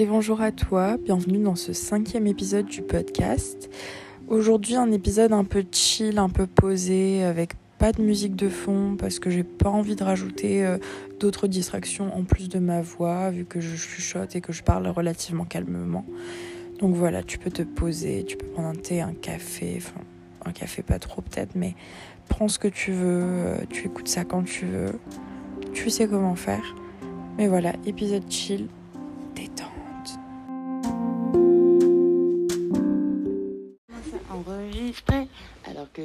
et bonjour à toi, bienvenue dans ce cinquième épisode du podcast. Aujourd'hui un épisode un peu chill, un peu posé, avec pas de musique de fond parce que j'ai pas envie de rajouter euh, d'autres distractions en plus de ma voix vu que je chuchote et que je parle relativement calmement. Donc voilà, tu peux te poser, tu peux prendre un thé, un café, enfin un café pas trop peut-être, mais prends ce que tu veux, euh, tu écoutes ça quand tu veux, tu sais comment faire. Mais voilà, épisode chill, détente.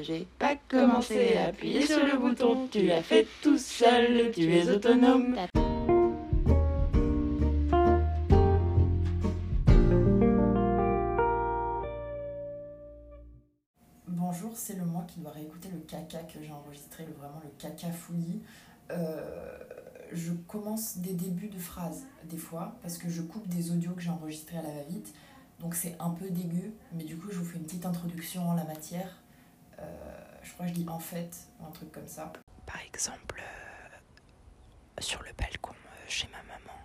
J'ai pas commencé à appuyer sur le bouton. Tu l'as fait tout seul, tu es autonome. Bonjour, c'est le moi qui doit réécouter le caca que j'ai enregistré, le, vraiment le caca fouillis. Euh, je commence des débuts de phrases des fois parce que je coupe des audios que j'ai enregistrés à la va-vite. Donc c'est un peu dégueu, mais du coup je vous fais une petite introduction en la matière. Euh, je crois que je dis en fait, un truc comme ça. Par exemple, euh, sur le balcon euh, chez ma maman,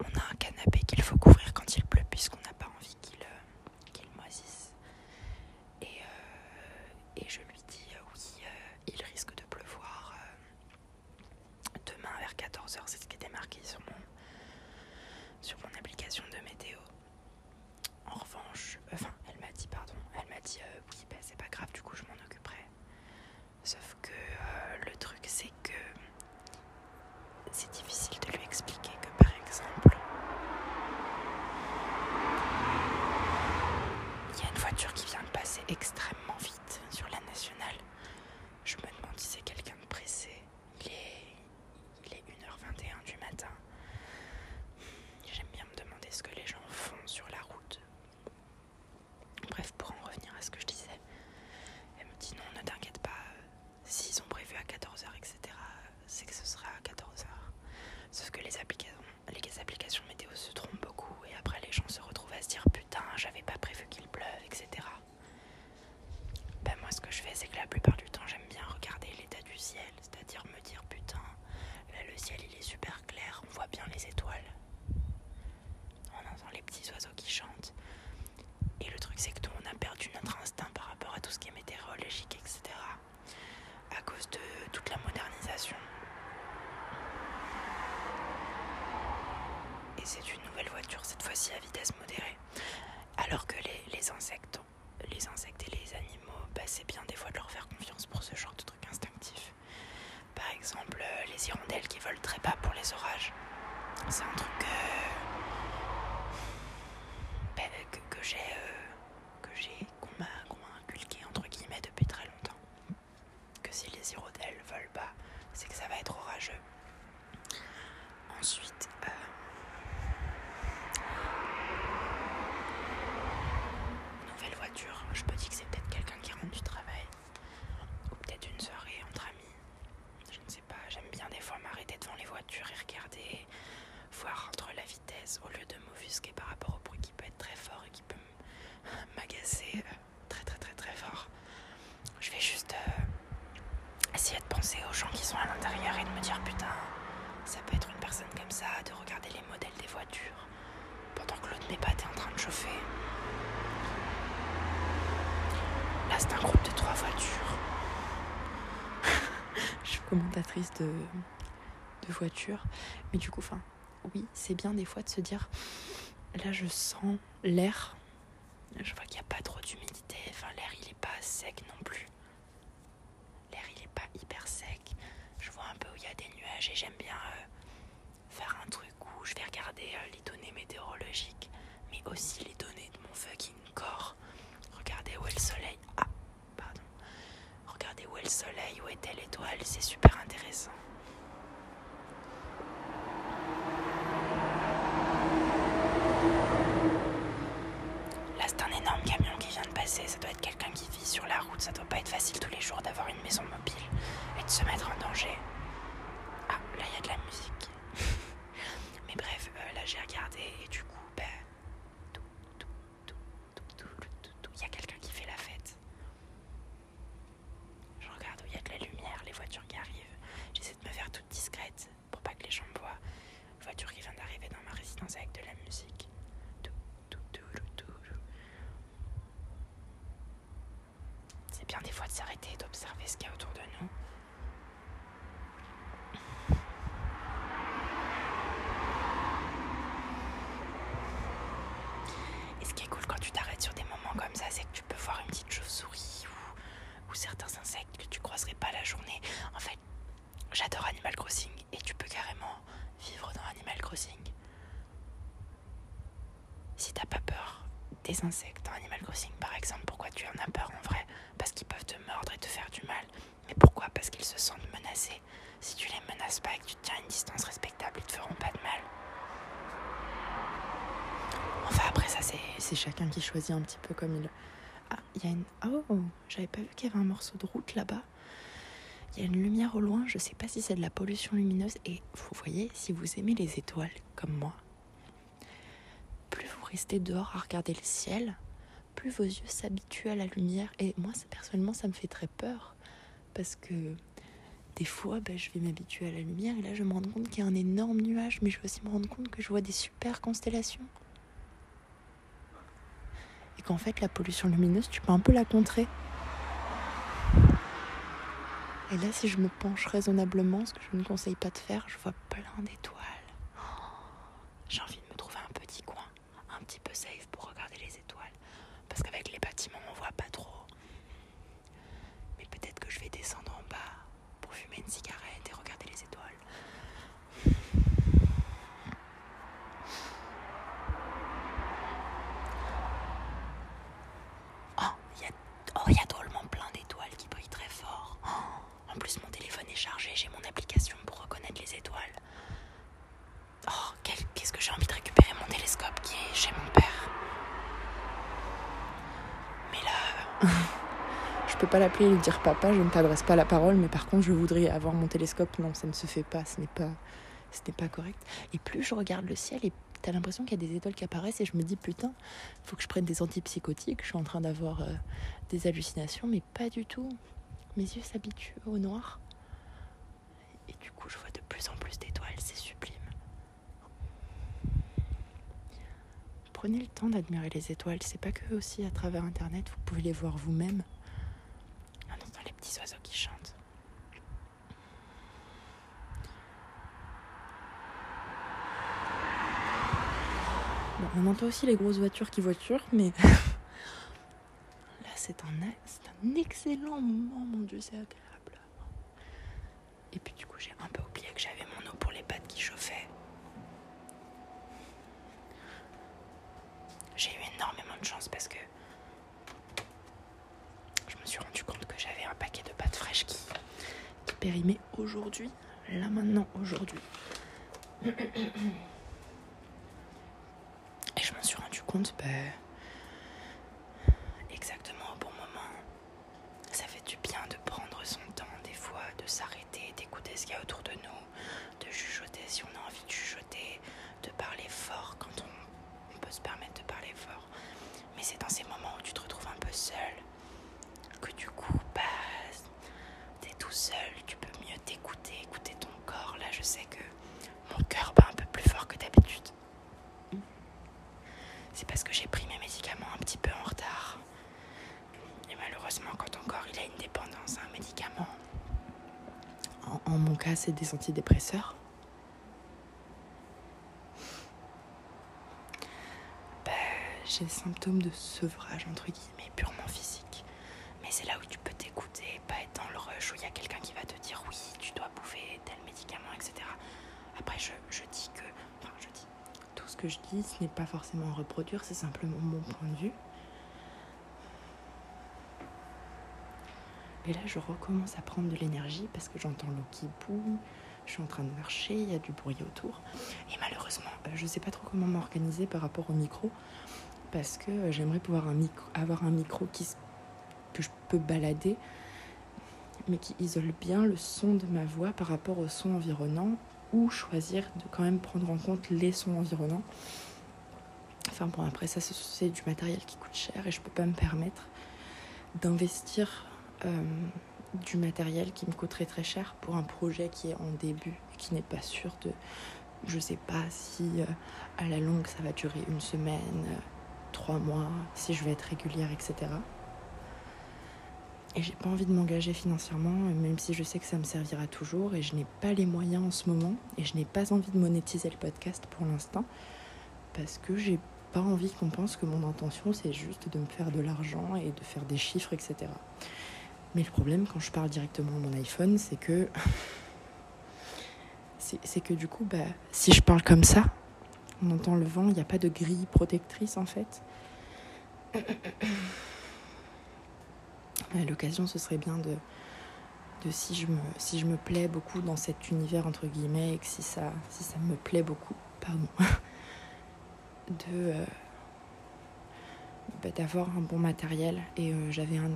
on a un canapé qu'il faut couvrir quand il pleut puisqu'on n'a pas envie qu'il moisisse. Et, et je lui dis oui, il risque de pleuvoir demain vers 14h, c'est ce qui était marqué sur mon, sur mon application de météo. En revanche, enfin, elle m'a dit, pardon, elle m'a dit euh, oui, ben, c'est pas grave, du coup je m'en occuperai. Sauf que euh, le truc, c'est que c'est difficile de lui expliquer que par exemple, il y a une qui vient de passer extrêmement vite sur la nationale. Je me demande si c'est quelqu'un de pressé. Il est, il est 1h21 du matin. J'aime bien me demander ce que les gens font sur la route. Bref, pour en revenir à ce que je disais, elle me dit non, ne t'inquiète pas, euh, s'ils ont prévu à 14h, etc., c'est que ce sera à 14h. Sauf que les applications, les applications météo se trompent beaucoup et après les gens se retrouvent à se dire putain, j'avais pas prévu qu'il pleuve, etc. Ben moi, ce que je fais, c'est que la plupart du temps, j'aime bien regarder l'état du ciel, c'est-à-dire me dire putain, là le ciel il est super clair, on voit bien les étoiles. On entend les petits oiseaux qui chantent. Et le truc, c'est que nous, on a perdu notre instinct par rapport à tout ce qui est météorologique, etc. À cause de toute la modernisation. Et c'est une nouvelle à vitesse modérée. Alors que les insectes, les insectes et les animaux, bah, c'est bien des fois de leur faire confiance pour ce genre de trucs instinctifs. Par exemple, euh, les hirondelles qui volent très bas pour les orages. C'est un truc euh, ben, que, que j'ai euh, que j'ai qu'on m'a qu'on m'a inculqué entre guillemets depuis très longtemps que si les hirondelles volent bas c'est que ça va être orageux ensuite euh, nouvelle voiture je me dis que c'est peut-être quelqu'un qui rentre du travail ou peut-être une soirée entre amis je ne sais pas j'aime bien des fois m'arrêter devant les voitures et regarder voir entre la vitesse au lieu de m'offusquer par rapport au bruit qui peut être très fort et qui peut m- m'agacer euh, très très très très fort. Je vais juste euh, essayer de penser aux gens qui sont à l'intérieur et de dire putain, ça peut être une personne comme ça, de regarder les modèles des voitures pendant que l'autre m'épate est en train de chauffer. Là c'est un groupe de trois voitures. Je suis commentatrice de, de voiture, mais du coup, enfin, oui, c'est bien des fois de se dire là je sens l'air. Je vois qu'il n'y a pas trop d'humidité, enfin l'air il est pas sec non plus. L'air il est pas hyper sec. Je vois un peu où j'aime bien euh, faire un truc où je vais regarder euh, les données météorologiques, mais aussi les données de mon fucking corps. Regardez où est le soleil. Ah, pardon. Regardez où est le soleil, où est telle étoile, c'est super intéressant. Là, c'est un énorme camion qui vient de passer. Ça doit être quelqu'un qui vit sur la route. Ça doit pas être facile tous les jours d'avoir une maison mobile et de se mettre en danger. Ah, là, il y a de la musique. Mais bref, euh, là, j'ai regardé et du coup, ben. Tout, tout, tout, tout, tout, tout, tout. Il y a quelqu'un qui fait la fête. Je regarde où il y a de la lumière, les voitures qui arrivent. J'essaie de me faire toute discrète pour pas que les gens me voient. Voiture qui vient d'arriver dans ma résidence avec de la musique. les insectes dans Animal Crossing par exemple, pourquoi tu en as peur en vrai Parce qu'ils peuvent te mordre et te faire du mal. Mais pourquoi Parce qu'ils se sentent menacés. Si tu les menaces pas et que tu tiens une distance respectable, ils te feront pas de mal. Enfin après ça c'est chacun qui choisit un petit peu comme il... Ah, il y a une... Oh, j'avais pas vu qu'il y avait un morceau de route là-bas. Il y a une lumière au loin, je sais pas si c'est de la pollution lumineuse. Et vous voyez, si vous aimez les étoiles comme moi, plus vous restez dehors à regarder le ciel, plus vos yeux s'habituent à la lumière. Et moi, personnellement, ça me fait très peur. Parce que des fois, ben, je vais m'habituer à la lumière et là, je me rends compte qu'il y a un énorme nuage, mais je vais aussi me rendre compte que je vois des super constellations. Et qu'en fait, la pollution lumineuse, tu peux un peu la contrer. Et là, si je me penche raisonnablement, ce que je ne conseille pas de faire, je vois plein d'étoiles. J'ai envie de me trouver un petit coin, un petit peu safe pour regarder les étoiles. Parce qu'avec les bâtiments, on voit pas trop. Mais peut-être que je vais descendre en bas pour fumer une cigarette et regarder les étoiles. Oh, il y a, oh, il y a drôlement plein d'étoiles qui brillent très fort. Oh, en plus, mon téléphone est chargé, j'ai mon application pour reconnaître les étoiles. Oh, quel- qu'est-ce que j'ai envie de récupérer mon télescope qui est chez mon père. Mais là, je peux pas l'appeler et lui dire papa, je ne t'adresse pas la parole, mais par contre, je voudrais avoir mon télescope. Non, ça ne se fait pas, ce n'est pas, ce n'est pas correct. Et plus je regarde le ciel et t'as l'impression qu'il y a des étoiles qui apparaissent et je me dis putain, faut que je prenne des antipsychotiques. Je suis en train d'avoir euh, des hallucinations, mais pas du tout. Mes yeux s'habituent au noir. Et du coup, je vois de plus en plus d'étoiles, c'est sublime. Prenez le temps d'admirer les étoiles. C'est pas que aussi à travers Internet, vous pouvez les voir vous-même. Oiseaux qui chantent. On entend aussi les grosses voitures qui voiturent, mais là c'est un, un excellent moment, mon Dieu, c'est agréable. Et puis du coup, j'ai un peu oublié que j'avais mon eau pour les pattes qui chauffait. J'ai eu énormément de chance parce que je me suis rendu compte que j'avais un paquet de pâtes fraîches qui, périmait aujourd'hui. Là maintenant, aujourd'hui. Et je m'en suis rendu compte ben, exactement au bon moment. Ça fait du bien de prendre son temps des fois, de s'arrêter, d'écouter ce qu'il y a autour de nous, de chuchoter si on a envie de chuchoter, de parler fort quand on, on peut se permettre de parler fort. Mais c'est dans ces moments où tu te retrouves un peu seul que du coup, bah, t'es tout seul, tu peux mieux t'écouter, écouter ton corps. Là, je sais que mon cœur bat un peu plus fort que d'habitude. C'est parce que j'ai pris mes médicaments un petit peu en retard. Et malheureusement, quand ton corps il a une dépendance à un médicament, en, en mon cas, des antidépresseurs. Ben, j'ai des symptômes de sevrage, entre guillemets, purement physique. Mais c'est là où tu peux t'écouter, pas être dans le rush où il y a quelqu'un qui va te dire oui, tu dois bouffer tel médicament, etc. Après, je, je dis que. Enfin, je dis. Tout ce que je dis, ce n'est pas forcément reproduire, c'est simplement mon point de vue. Et là, je recommence à prendre de l'énergie parce que j'entends l'eau qui boue, je suis en train de marcher, il y a du bruit autour. Et malheureusement, euh, je ne sais pas trop comment m'organiser par rapport au micro parce que euh, j'aimerais pouvoir avoir un micro qui, que je peux balader mais qui isole bien le son de ma voix par rapport au son environnant ou choisir de quand même prendre en compte les sons environnants. Enfin bon, après ça, c'est- du matériel qui coûte cher et je peux pas me permettre d'investir du matériel qui me coûterait très cher pour un projet qui est en début et qui n'est pas sûr de. Je sais pas si euh, à la longue ça va durer une semaine, euh, trois mois, si je vais être régulière, etc. Et j'ai pas envie de m'engager financièrement, même si je sais que ça me servira toujours et je n'ai pas les moyens en ce moment et je n'ai pas envie de monétiser le podcast pour l'instant parce que j'ai pas envie qu'on pense que mon intention c'est juste de me faire de l'argent et de faire des chiffres, etc. Mais le problème quand je parle directement à mon iPhone, c'est que c'est que du coup, bah, si je parle comme ça, on entend le vent, il n'y a pas de grille protectrice en fait. À l'occasion, ce serait bien de, de si, je me, si je me plais beaucoup dans cet univers, entre guillemets, et que si ça, si ça me plaît beaucoup, pardon, de... Euh, bah, d'avoir un bon matériel. Et euh, j'avais un,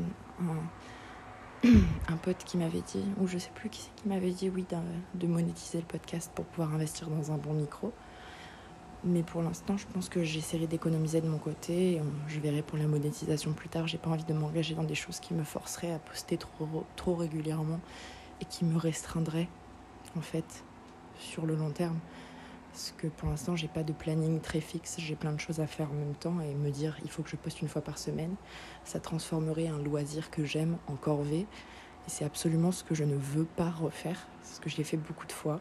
pote qui m'avait dit, ou je sais plus qui c'est qui m'avait dit, oui, de monétiser le podcast pour pouvoir investir dans un bon micro. Mais pour l'instant, je pense que j'essaierai d'économiser de mon côté. Je verrai pour la monétisation plus tard. J'ai pas envie de m'engager dans des choses qui me forceraient à poster trop régulièrement et qui me restreindraient, en fait, sur le long terme. Parce que pour l'instant, j'ai pas de planning très fixe, j'ai plein de choses à faire en même temps et me dire il faut que je poste une fois par semaine, ça transformerait un loisir que j'aime en corvée. Et c'est absolument ce que je ne veux pas refaire, ce que j'ai fait beaucoup de fois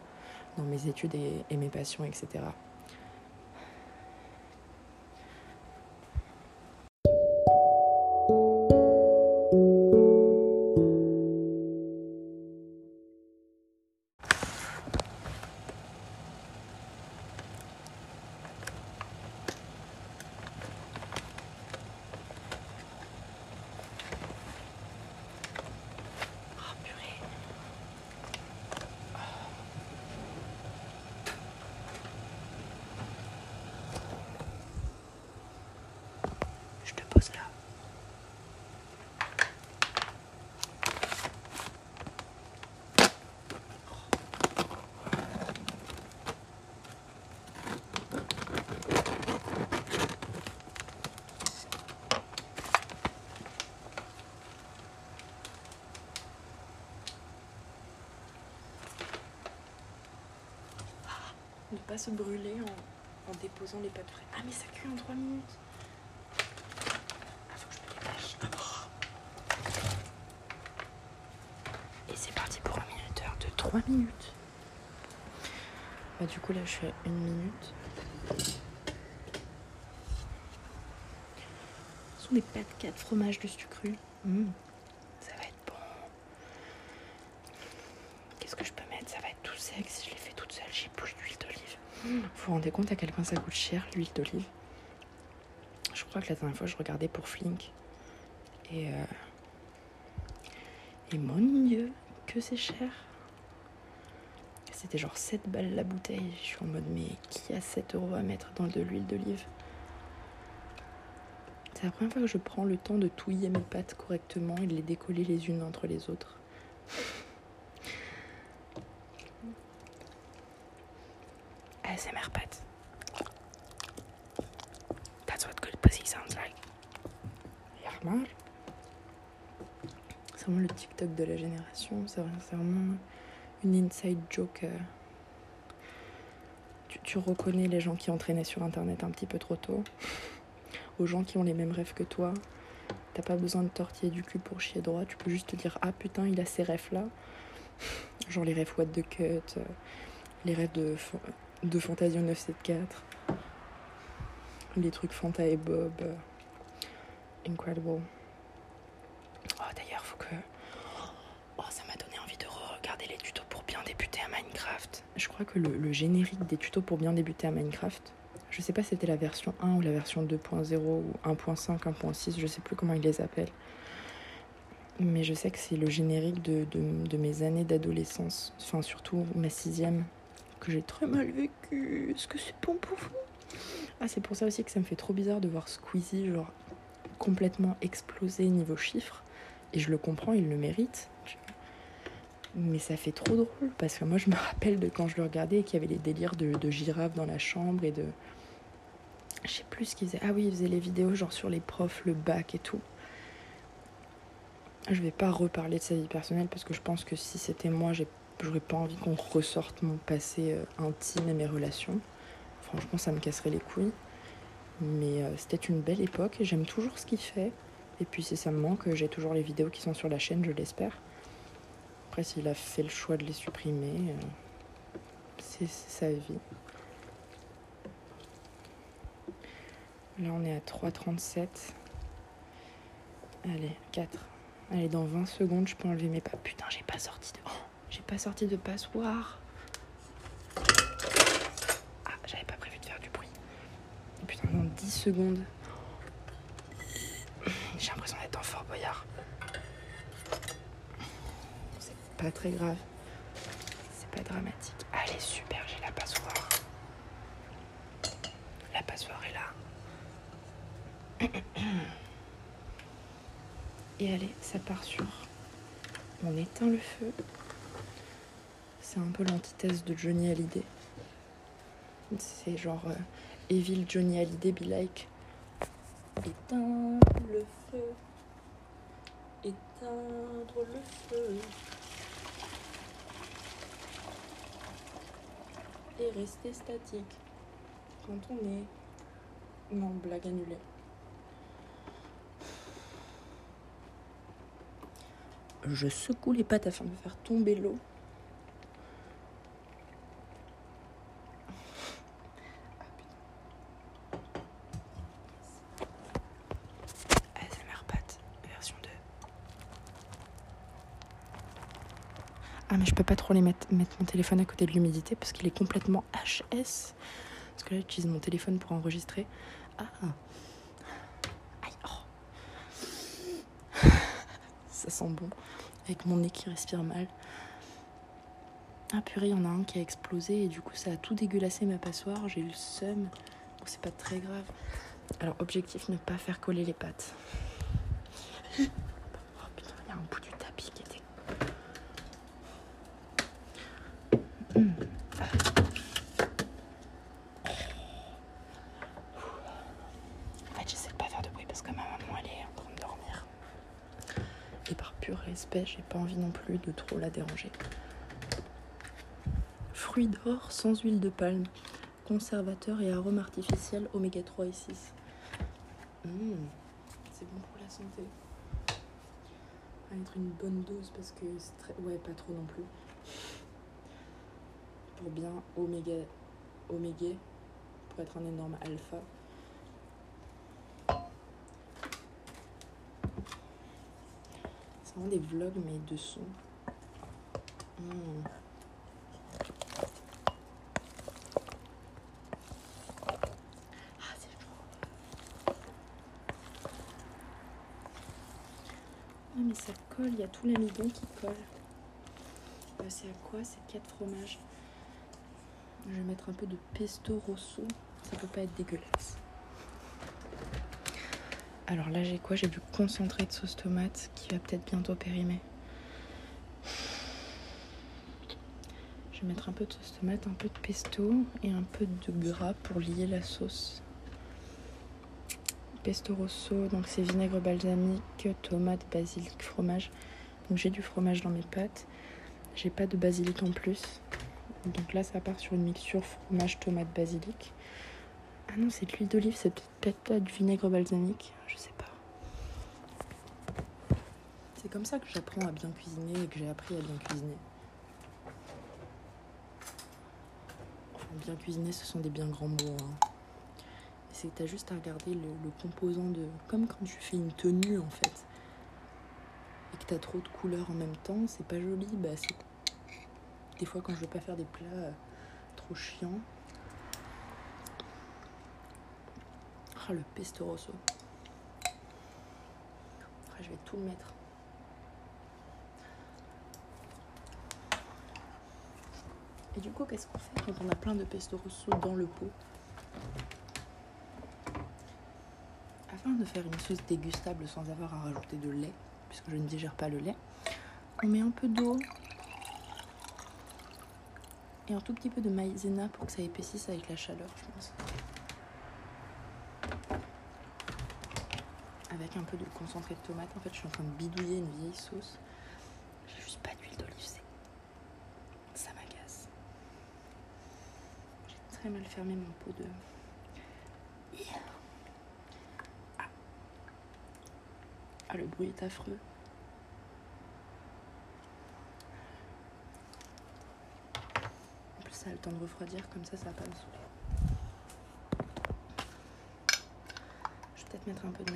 dans mes études et, et mes passions, etc. pas se brûler en, en, déposant les pâtes frais. Ah mais ça cuit en 3 minutes. Ah faut que je me dépêche. Et c'est parti pour un minuteur de 3 minutes. Bah du coup là je fais une minute. Ce sont des pâtes 4 fromage de sucre. Mmh. Ça va être bon. Qu'est-ce que je peux mettre Ça va être tout sec si je les fais toute seule. J'ai plus d'huile d'olive. Vous rendez compte à quel point ça coûte cher l'huile d'olive Je crois que la dernière fois je regardais pour Flink. Et, euh... et mon Dieu, que c'est cher. C'était genre 7 balles la bouteille. Je suis en mode, mais qui a 7 euros à mettre dans de l'huile d'olive? C'est la première fois que je prends le temps de touiller mes pâtes correctement et de les décoller les unes entre les autres. ASMR. That's what good pussy sounds like. C'est vraiment le TikTok de la génération. C'est vraiment une inside joke. Euh. Tu, tu, reconnais les gens qui entraînaient sur internet un petit peu trop tôt. Aux gens qui ont les mêmes rêves que toi. T'as pas besoin de tortiller du cul pour chier droit. Tu peux juste te dire Ah putain, il a ces rêves là. Genre les rêves what the cut. Euh, les rêves de de Fantasio 974. Les trucs Fanta et Bob. Euh, incredible. Oh, d'ailleurs, faut que. Oh, ça m'a donné envie de regarder les tutos pour bien débuter à Minecraft. Je crois que le, générique des tutos pour bien débuter à Minecraft, je sais pas si c'était la version 1 ou la version 2.0 ou 1.5, 1.6, je sais plus comment ils les appellent. Mais je sais que c'est le générique de mes années d'adolescence, enfin surtout ma sixième, que j'ai très mal vécu. Est-ce que c'est bon pour vous? Ah, c'est pour ça aussi que ça me fait trop bizarre de voir Squeezie, genre, complètement explosé niveau chiffres. Et je le comprends, il le mérite. Mais ça fait trop drôle parce que moi je me rappelle de quand je le regardais et qu'il y avait les délires de, de girafes dans la chambre et de. Je sais plus ce qu'il faisait. Ah oui, il faisait les vidéos genre sur les profs, le bac et tout. Je vais pas reparler de sa vie personnelle parce que je pense que si c'était moi, j'ai J'aurais pas envie qu'on ressorte mon passé euh, intime et mes relations. Franchement, ça me casserait les couilles. Mais euh, c'était une belle époque j'aime toujours ce qu'il fait. Et puis si ça me manque, j'ai toujours les vidéos qui sont sur la chaîne, je l'espère. Après, s'il a fait le choix de les supprimer, euh, c'est sa vie. Là, on est à 3,37. Allez, 4. Allez, dans 20 secondes, je peux enlever mes pas. Putain, j'ai pas sorti de... Oh j'ai pas sorti de passoire. Ah, j'avais pas prévu de faire du bruit. Putain, dans 10 secondes. J'ai l'impression d'être en fort boyard. C'est pas très grave. C'est pas dramatique. Ah, allez, super, j'ai la passoire. La passoire est là. Et allez, ça part sur. On éteint le feu. C'est un peu l'antithèse de Johnny Hallyday. C'est genre euh, Evil Johnny Hallyday be like. Éteindre le feu. Éteindre le feu. Et rester statique. Quand on est. Non, blague annulée. Je secoue les pattes afin de faire tomber l'eau. ASMR pâte, version 2. Ah mais je peux pas trop les mettre, mettre mon téléphone à côté de l'humidité parce qu'il est complètement HS. Parce que là j'utilise mon téléphone pour enregistrer. Ah Aïe, oh. Ça sent bon. Avec mon nez qui respire mal. Ah purée, il y en a un qui a explosé et du coup ça a tout dégueulassé ma passoire. J'ai eu le seum. C'est pas très grave. Alors objectif, ne pas faire coller les pattes. Oh putain, il y a un bout du tapis qui était Hmm. En fait, j'essaie de pas faire de bruit parce que ma maman elle est en train de dormir. Et par pur respect, j'ai pas envie non plus de trop la déranger. Fruits d'or sans huile de palme, conservateur et arôme artificiel oméga 3 et 6. Mmh, c'est bon pour la santé. À être une bonne dose parce que c'est très. Ouais, pas trop non plus. Pour bien oméga. Oméga. Pour être un énorme alpha. Des vlogs mais de son. Mmh. Ah, mais ça colle, il y a tout l'amidon qui colle. Euh, c'est à quoi C'est 4 fromages? Je vais mettre un peu de pesto rosso. Ça peut pas être dégueulasse. Alors là, j'ai quoi? J'ai du concentré de sauce tomate qui va peut-être bientôt périmer. Je vais mettre un peu de sauce tomate, un peu de pesto et un peu de gras pour lier la sauce. Pesto rosso, donc c'est vinaigre balsamique, tomate, basilic, fromage. Donc j'ai du fromage dans mes pâtes. J'ai pas de basilic en plus. Donc là, ça part sur une mixture fromage, tomate, basilic. Ah non, c'est de l'huile d'olive, c'est peut-être pas du vinaigre balsamique, je sais pas. C'est comme ça que j'apprends à bien cuisiner et que j'ai appris à bien cuisiner. Enfin, bien cuisiner, ce sont des bien grands mots. hein. C'est que t'as juste à regarder le, le composant de. Comme quand tu fais une tenue en fait. Et que t'as trop de couleurs en même temps, c'est pas joli. Bah, c'est. Des fois, quand je veux pas faire des plats euh, trop chiants. Ah, le pesto rosso. Je vais tout mettre. Et du coup, qu'est-ce qu'on fait quand on a plein de pesto rosso dans le pot? Afin de faire une sauce dégustable sans avoir à rajouter de lait, puisque je ne digère pas le lait, on met un peu d'eau et un tout petit peu de maïzena pour que ça épaississe avec la chaleur, je pense. Avec un peu de concentré de tomate. En fait, je suis en train de bidouiller une vieille sauce. J'ai juste pas d'huile d'olive, c'est... ça m'agace. J'ai très mal fermé mon pot de... Ah. Ah, le bruit est affreux. En plus, ça a le temps de refroidir, comme ça, ça va pas. Je vais peut-être un peu de.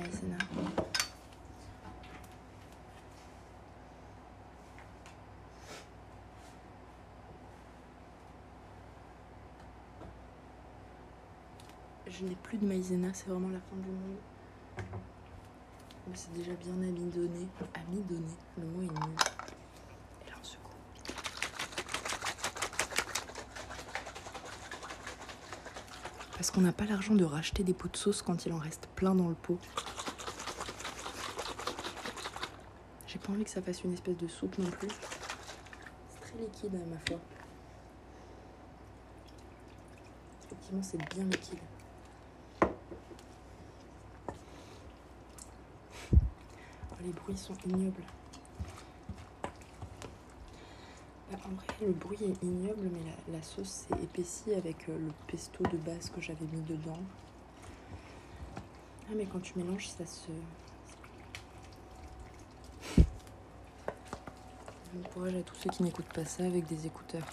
Je n'ai plus de maïzena, c'est vraiment la fin du monde. Mais c'est déjà bien amidonné. Amidonné, le mot est nul. Et là, on secoue. Parce qu'on n'a pas l'argent de racheter des pots de sauce quand il en reste plein dans le pot. J'ai pas envie que ça fasse une espèce de soupe non plus. C'est très liquide, ma foi. Effectivement, c'est bien liquide. Oh, les bruits sont ignobles. Bah, en vrai, le bruit est ignoble, mais la, sauce s'est épaissie avec euh, le pesto de base que j'avais mis dedans. Ah, mais quand tu mélanges, ça se. Bon courage à tous ceux qui n'écoutent pas ça avec des écouteurs.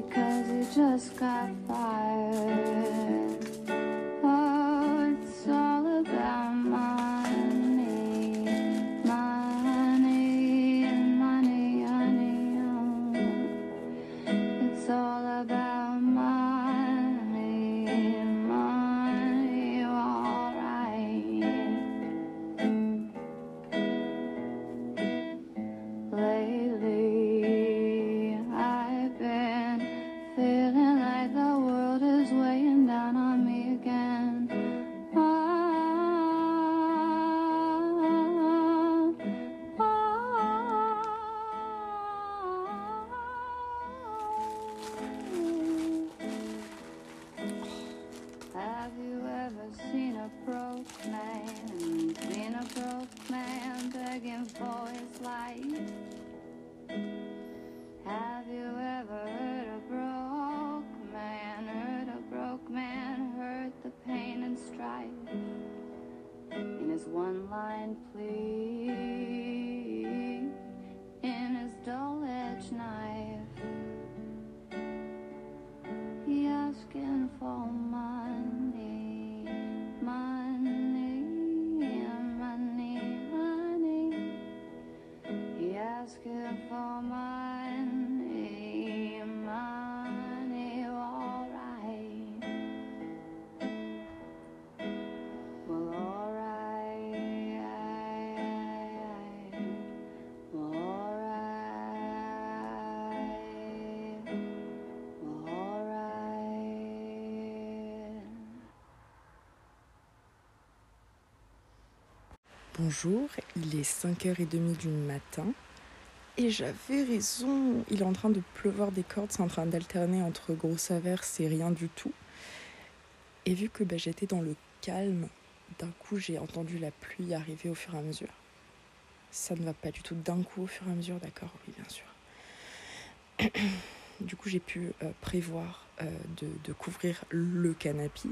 Because you just got fired. Bonjour, il est 5h30 du matin et j'avais raison, il est en train de pleuvoir des cordes, c'est en train d'alterner entre grosse averse et rien du tout. Et vu que bah, j'étais dans le calme, d'un coup j'ai entendu la pluie arriver au fur et à mesure. Ça ne va pas du tout d'un coup au fur et à mesure, d'accord? Oui, bien sûr. Du coup, j'ai pu euh, prévoir euh, de, de couvrir le canapé.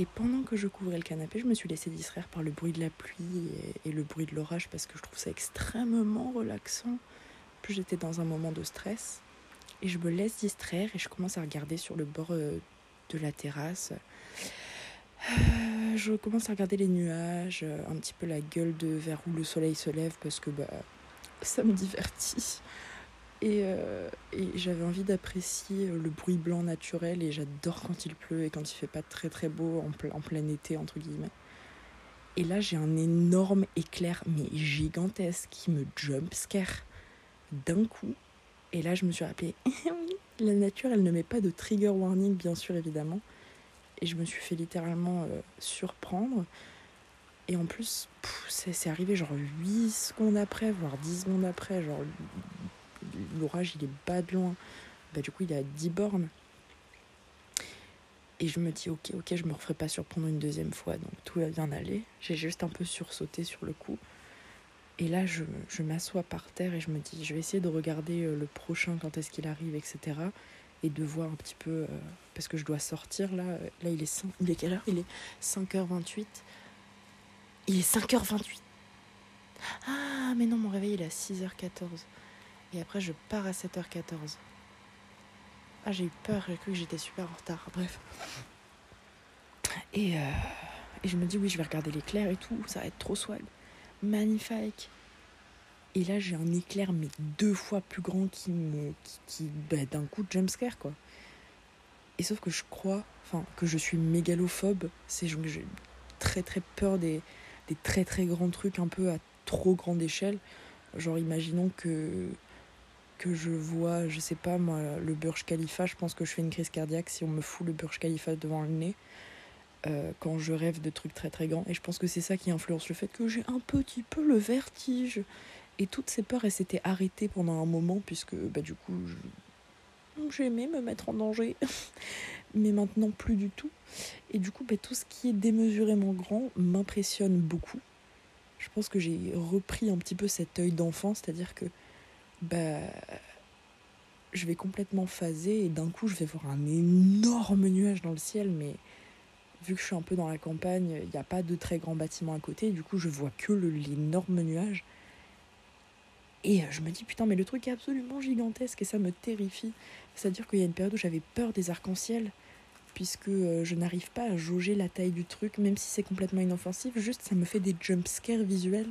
Et pendant que je couvrais le canapé, je me suis laissée distraire par le bruit de la pluie et, le bruit de l'orage parce que je trouve ça extrêmement relaxant. Plus j'étais dans un moment de stress. Et je me laisse distraire et je commence à regarder sur le bord euh, de la terrasse. Euh, je commence à regarder les nuages, euh, un petit peu la gueule de vers où le soleil se lève parce que bah, ça me divertit. Et, euh, et j'avais envie d'apprécier le bruit blanc naturel et j'adore quand il pleut et quand il fait pas très très beau en, ple- en plein été entre guillemets. Et là j'ai un énorme éclair mais gigantesque qui me jump scare d'un coup. Et là je me suis rappelé, oui, la nature elle ne met pas de trigger warning bien sûr évidemment. Et je me suis fait littéralement euh, surprendre. Et en plus, c'est arrivé genre 8 secondes après, voire 10 secondes après. Genre, l'orage, il est bas de loin. Bah, du coup, il est à 10 bornes. Et je me dis, ok, ok, je me referai pas surprendre une deuxième fois. Donc, tout va bien aller. J'ai juste un peu sursauté sur le coup. Et là, je, je m'assois par terre et je me dis, je vais essayer de regarder euh, le prochain, quand est-ce qu'il arrive, etc. Et de voir un petit peu, euh, parce que je dois sortir là. Là, il est, 5, il est quelle heure? Il est 5h28. Il est 5h28. Ah, mais non, mon réveil, il est à 6h14. Et après, je pars à 7h14. Ah, j'ai eu peur, j'ai cru que j'étais super en retard. Bref. Et, euh, et je me dis, oui, je vais regarder l'éclair et tout, ça va être trop swag. Magnifique. Et là, j'ai un éclair, mais deux fois plus grand qui me. qui, qui bah, d'un coup, jumpscare, quoi. Et sauf que je crois, enfin, que je suis mégalophobe. C'est que j'ai très très peur des, des très très grands trucs un peu à trop grande échelle. Genre, imaginons que que je vois, je sais pas moi, le Burj Khalifa, je pense que je fais une crise cardiaque si on me fout le Burj Khalifa devant le nez. euh, quand je rêve de trucs très très grands. Et je pense que c'est ça qui influence le fait que j'ai un petit peu le vertige. Et toutes ces peurs, elles s'étaient arrêtées pendant un moment, puisque bah, du coup, j'aimais me mettre en danger. Mais maintenant, plus du tout. Et du coup, bah, tout ce qui est démesurément grand m'impressionne beaucoup. Je pense que j'ai repris un petit peu cet œil d'enfant, c'est-à-dire que bah, je vais complètement phaser et d'un coup, je vais voir un énorme nuage dans le ciel, mais vu que je suis un peu dans la campagne, il n'y a pas de très grands bâtiments à côté, du coup, je vois que l'énorme nuage. Et euh, je me dis, putain, mais le truc est absolument gigantesque et ça me terrifie. C'est-à-dire qu'il y a une période où j'avais peur des arcs-en-ciel, puisque euh, je n'arrive pas à jauger la taille du truc, même si c'est complètement inoffensif, juste ça me fait des jumpscares visuels.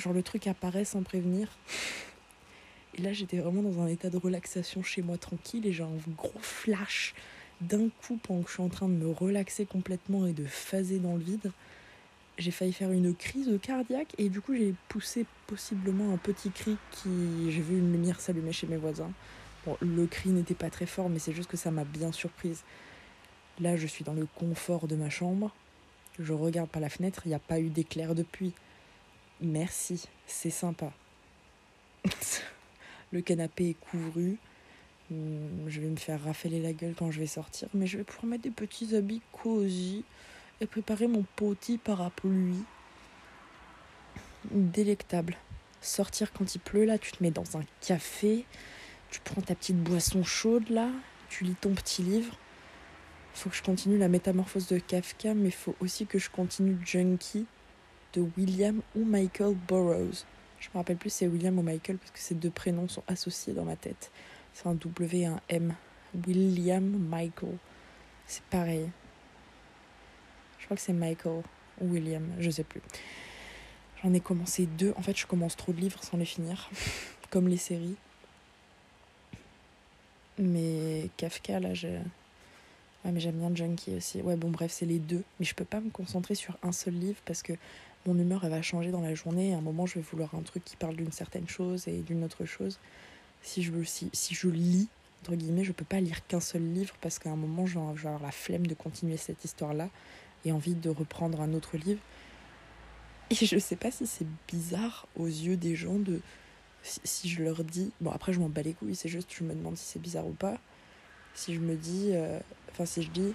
Genre le truc apparaît sans prévenir. Et là, j'étais vraiment dans un état de relaxation chez moi tranquille et j'ai un gros flash d'un coup pendant que je suis en train de me relaxer complètement et de phaser dans le vide. J'ai failli faire une crise cardiaque et du coup j'ai poussé possiblement un petit cri qui... J'ai vu une lumière s'allumer chez mes voisins. Bon, le cri n'était pas très fort mais c'est juste que ça m'a bien surprise. Là je suis dans le confort de ma chambre. Je regarde par la fenêtre, il n'y a pas eu d'éclair depuis. Merci, c'est sympa. le canapé est couvru. Hum, Je vais me faire rafaler la gueule quand je vais sortir, mais je vais pouvoir mettre des petits habits cosy et préparer mon petit parapluie. Délectable. Sortir quand il pleut, là, tu te mets dans un café, tu prends ta petite boisson chaude, là, tu lis ton petit livre. Faut que je continue la métamorphose de Kafka, mais faut aussi que je continue Junkie de William ou Michael Burroughs. Je me rappelle plus si c'est William ou Michael parce que ces deux prénoms sont associés dans ma tête. C'est un W et un M. William Michael. C'est pareil. Je crois que c'est Michael ou William, je sais plus. J'en ai commencé deux. En fait, je commence trop de livres sans les finir, comme les séries. Mais Kafka, là, j'ai. Ouais, mais j'aime bien Junkie aussi. Ouais, bon, bref, c'est les deux. Mais je peux pas me concentrer sur un seul livre parce que mon humeur, elle va changer dans la journée. À un moment, je vais vouloir un truc qui parle d'une certaine chose et d'une autre chose. Si je, si, si je lis, entre guillemets, je peux pas lire qu'un seul livre parce qu'à un moment, je vais avoir la flemme de continuer cette histoire-là et envie de reprendre un autre livre. Et je sais pas si c'est bizarre aux yeux des gens de. Si, si je leur dis. Bon, après, je m'en bats les couilles, c'est juste, je me demande si c'est bizarre ou pas. Si je me dis. euh, Enfin, si je dis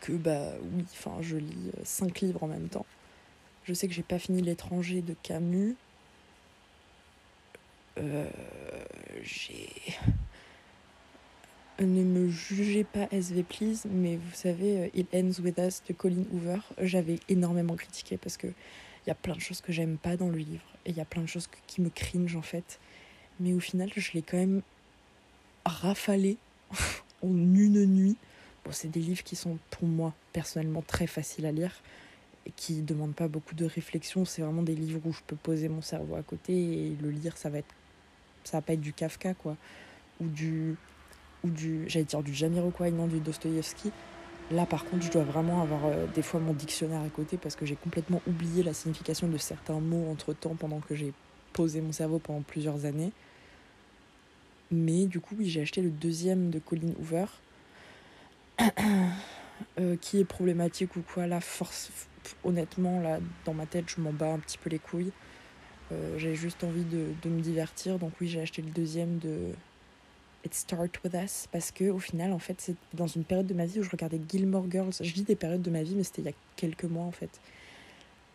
que, bah oui, enfin, je lis euh, cinq livres en même temps. Je sais que j'ai pas fini L'étranger de Camus. Euh, j'ai. Ne me jugez pas SV Please, mais vous savez, euh, It Ends With Us de Colin Hoover, j'avais énormément critiqué parce que il y a plein de choses que j'aime pas dans le livre et il y a plein de choses que- qui me cringe en fait. Mais au final, je l'ai quand même rafalé en une nuit. Bon, c'est des livres qui sont pour moi personnellement très faciles à lire qui demandent pas beaucoup de réflexion. C'est vraiment des livres où je peux poser mon cerveau à côté et le lire, ça va être ça va pas être du Kafka, quoi. Ou du. Ou du. J'allais dire du Jamiroquai, non, du Dostoïevski. Là, par contre, je dois vraiment avoir euh, des fois mon dictionnaire à côté parce que j'ai complètement oublié la signification de certains mots entre temps pendant que j'ai posé mon cerveau pendant plusieurs années. Mais du coup, oui, j'ai acheté le deuxième de Colin Hoover. Euh, qui est problématique ou quoi, la force, honnêtement, là, dans ma tête, je m'en bats un petit peu les couilles. Euh, j'ai juste envie de, de, me divertir, donc oui, j'ai acheté le deuxième de It Start With Us, parce que au final, en fait, c'est dans une période de ma vie où je regardais Gilmore Girls. Je dis des périodes de ma vie, mais c'était il y a quelques mois, en fait.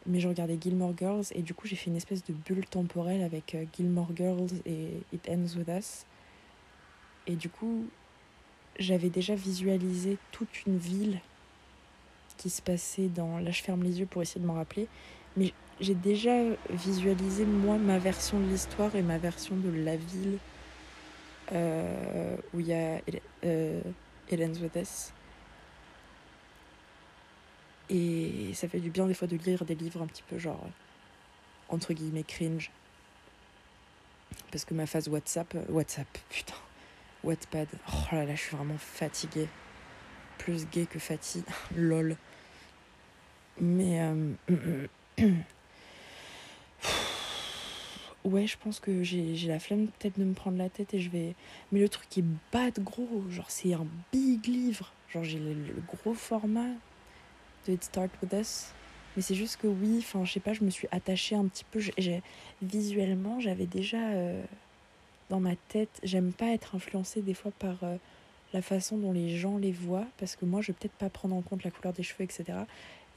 Mais je regardais Gilmore Girls, et du coup, j'ai fait une espèce de bulle temporelle avec euh, Gilmore Girls et It Ends With Us. Et du coup, j'avais déjà visualisé toute une ville qui se passait dans... Là, je ferme les yeux pour essayer de m'en rappeler. Mais j'ai déjà visualisé, moi, ma version de l'histoire et ma version de la ville euh, où il y a euh, Hélène. Et ça fait du bien des fois de lire des livres un petit peu genre, entre guillemets, cringe. Parce que ma phase WhatsApp... WhatsApp, putain Wattpad. Oh là là, je suis vraiment fatiguée. Plus gay que fatiguée. Lol. Mais. Euh... ouais, je pense que j'ai la flemme peut-être de me prendre la tête et je vais. Mais le truc est bad gros. Genre, c'est un big livre. Genre, j'ai le, gros format de It Start With Us. Mais c'est juste que oui, enfin, je sais pas, je me suis attachée un petit peu. Visuellement, j'avais déjà. Euh dans ma tête. J'aime pas être influencée des fois par euh, la façon dont les gens les voient, parce que moi, je vais peut-être pas prendre en compte la couleur des cheveux, etc.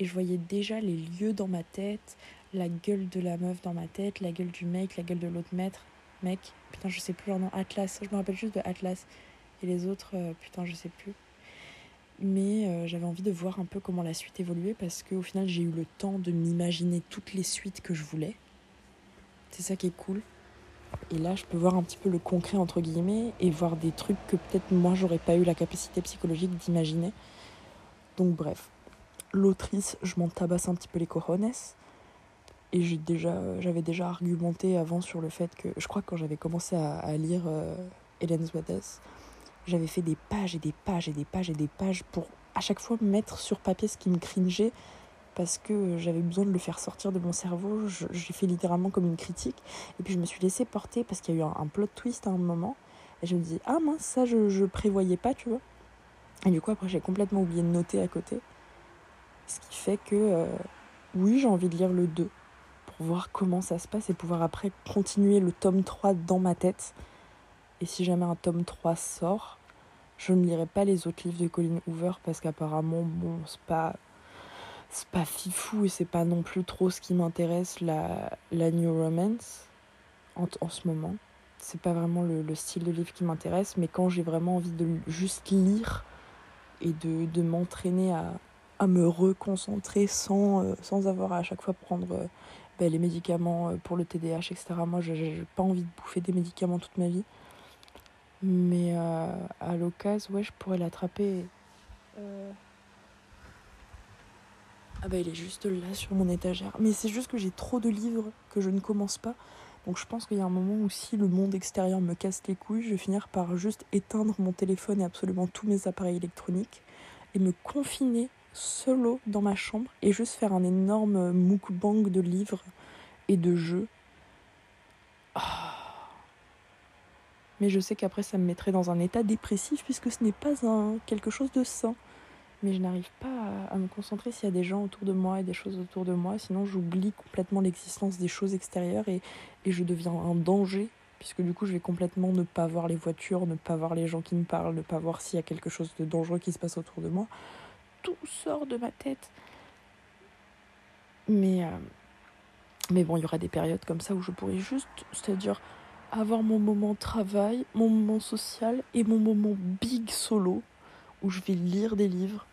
Et je voyais déjà les lieux dans ma tête, la gueule de la meuf dans ma tête, la gueule du mec, la gueule de l'autre maître, mec. Putain, je sais plus leur nom, Atlas. Je me rappelle juste de Atlas. Et les autres, euh, putain, je sais plus. Mais euh, j'avais envie de voir un peu comment la suite évoluait parce qu'au final, j'ai eu le temps de m'imaginer toutes les suites que je voulais. C'est ça qui est cool. Et là, je peux voir un petit peu le concret, entre guillemets, et voir des trucs que peut-être moi, j'aurais pas eu la capacité psychologique d'imaginer. Donc, bref. L'autrice, je m'en tabasse un petit peu les cojones. Et j'ai déjà, j'avais déjà argumenté avant sur le fait que, je crois que quand j'avais commencé à, lire euh, Hélène j'avais fait des pages et des pages et des pages et des pages pour à chaque fois mettre sur papier ce qui me cringeait parce que j'avais besoin de le faire sortir de mon cerveau. J'ai fait littéralement comme une critique. Et puis je me suis laissée porter parce qu'il y a eu un, un, plot twist à un moment. Et je me dis, ah mince, ça je, je prévoyais pas, tu vois. Et du coup, après, j'ai complètement oublié de noter à côté. Ce qui fait que, euh, oui, j'ai envie de lire le 2 pour voir comment ça se passe et pouvoir après continuer le tome 3 dans ma tête. Et si jamais un tome 3 sort, je ne lirai pas les autres livres de Colin Hoover parce qu'apparemment, bon, c'est pas c'est pas fifou et c'est pas non plus trop ce qui m'intéresse, la, la New Romance, en, en ce moment. C'est pas vraiment le, le, style de livre qui m'intéresse, mais quand j'ai vraiment envie de juste lire et de m'entraîner à, à me reconcentrer sans, euh, sans avoir à, chaque fois prendre euh, ben, les médicaments pour le TDAH, etc. Moi, j'ai pas envie de bouffer des médicaments toute ma vie. Mais euh, à l'occasion, ouais, je pourrais l'attraper. Euh... Ah bah il est juste là sur mon étagère. Mais c'est juste que j'ai trop de livres que je ne commence pas. Donc je pense qu'il y a un moment où si le monde extérieur me casse les couilles, je vais finir par juste éteindre mon téléphone et absolument tous mes appareils électroniques et me confiner solo dans ma chambre et juste faire un énorme mukbang de livres et de jeux. Oh. Mais je sais qu'après ça me mettrait dans un état dépressif puisque ce n'est pas un quelque chose de sain mais je n'arrive pas à, à, me concentrer s'il y a des gens autour de moi et des choses autour de moi. Sinon, j'oublie complètement l'existence des choses extérieures et, et je deviens un danger, puisque du coup, je vais complètement ne pas voir les voitures, ne pas voir les gens qui me parlent, ne pas voir s'il y a quelque chose de dangereux qui se passe autour de moi. Tout sort de ma tête. Mais, euh, mais bon, il y aura des périodes comme ça où je pourrais juste, c'est-à-dire avoir mon moment travail, mon moment social et mon moment big solo où je vais lire des livres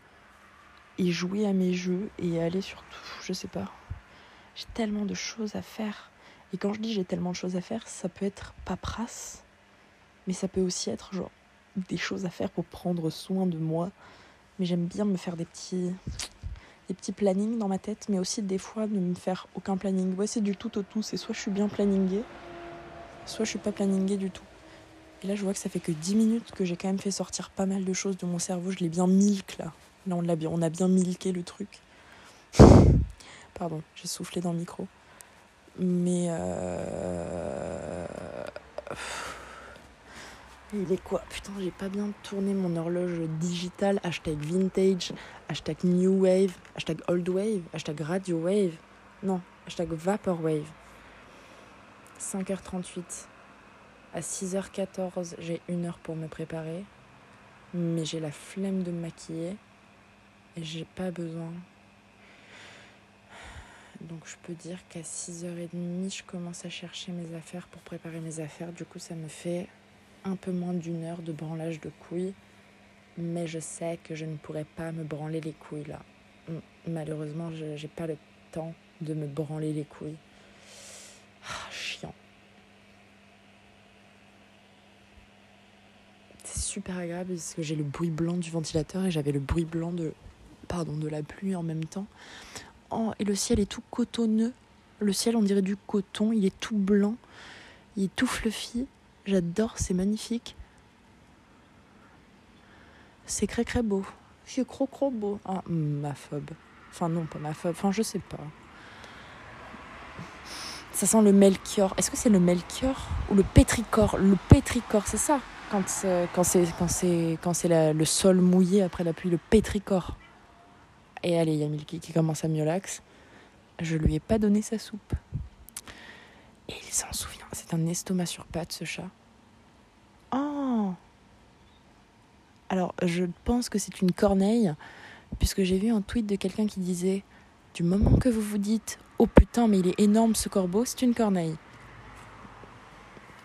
et jouer à mes jeux et aller sur tout, je sais pas. J'ai tellement de choses à faire. Et quand je dis j'ai tellement de choses à faire, ça peut être paperasse, mais ça peut aussi être genre des choses à faire pour prendre soin de moi. Mais j'aime bien me faire des petits des petits plannings dans ma tête, mais aussi des fois ne me faire aucun planning. Ouais, c'est du tout au tout. C'est soit je suis bien planningée, soit je suis pas planningée du tout. Et là, je vois que ça fait que 10 minutes que j'ai quand même fait sortir pas mal de choses de mon cerveau. Je l'ai bien milk là. Là, on, l'a bien, on a bien milqué le truc. Pardon, j'ai soufflé dans le micro. Mais. Euh... Il est quoi Putain, j'ai pas bien tourné mon horloge digitale. Hashtag vintage, hashtag new wave, hashtag old wave, hashtag radio wave. Non, hashtag vaporwave. 5h38. À 6h14, j'ai une heure pour me préparer. Mais j'ai la flemme de me maquiller. Et j'ai pas besoin. Donc je peux dire qu'à 6h30, je commence à chercher mes affaires pour préparer mes affaires. Du coup, ça me fait un peu moins d'une heure de branlage de couilles. Mais je sais que je ne pourrai pas me branler les couilles là. Malheureusement, je n'ai pas le temps de me branler les couilles. Ah, chiant. C'est super agréable parce que j'ai le bruit blanc du ventilateur et j'avais le bruit blanc de, pardon, de la pluie en même temps. Oh, et le ciel est tout cotonneux. Le ciel, on dirait du coton. Il est tout blanc. Il est tout fluffy. J'adore, c'est magnifique. C'est très très beau. C'est trop beau. Ah, ma phobe. Enfin non, pas ma phobe. Enfin, je sais pas. Ça sent le Melchior. Est-ce que c'est le Melchior ou le pétricor Le pétricor, c'est ça? Quand c'est quand le sol mouillé après la pluie, le pétricor. Et allez, il y a Milky qui commence à miolax. Je lui ai pas donné sa soupe. Et il s'en souvient. C'est un estomac sur pattes, ce chat. Oh Alors, je pense que c'est une corneille, puisque j'ai vu un tweet de quelqu'un qui disait Du moment que vous vous dites Oh putain, mais il est énorme ce corbeau, c'est une corneille.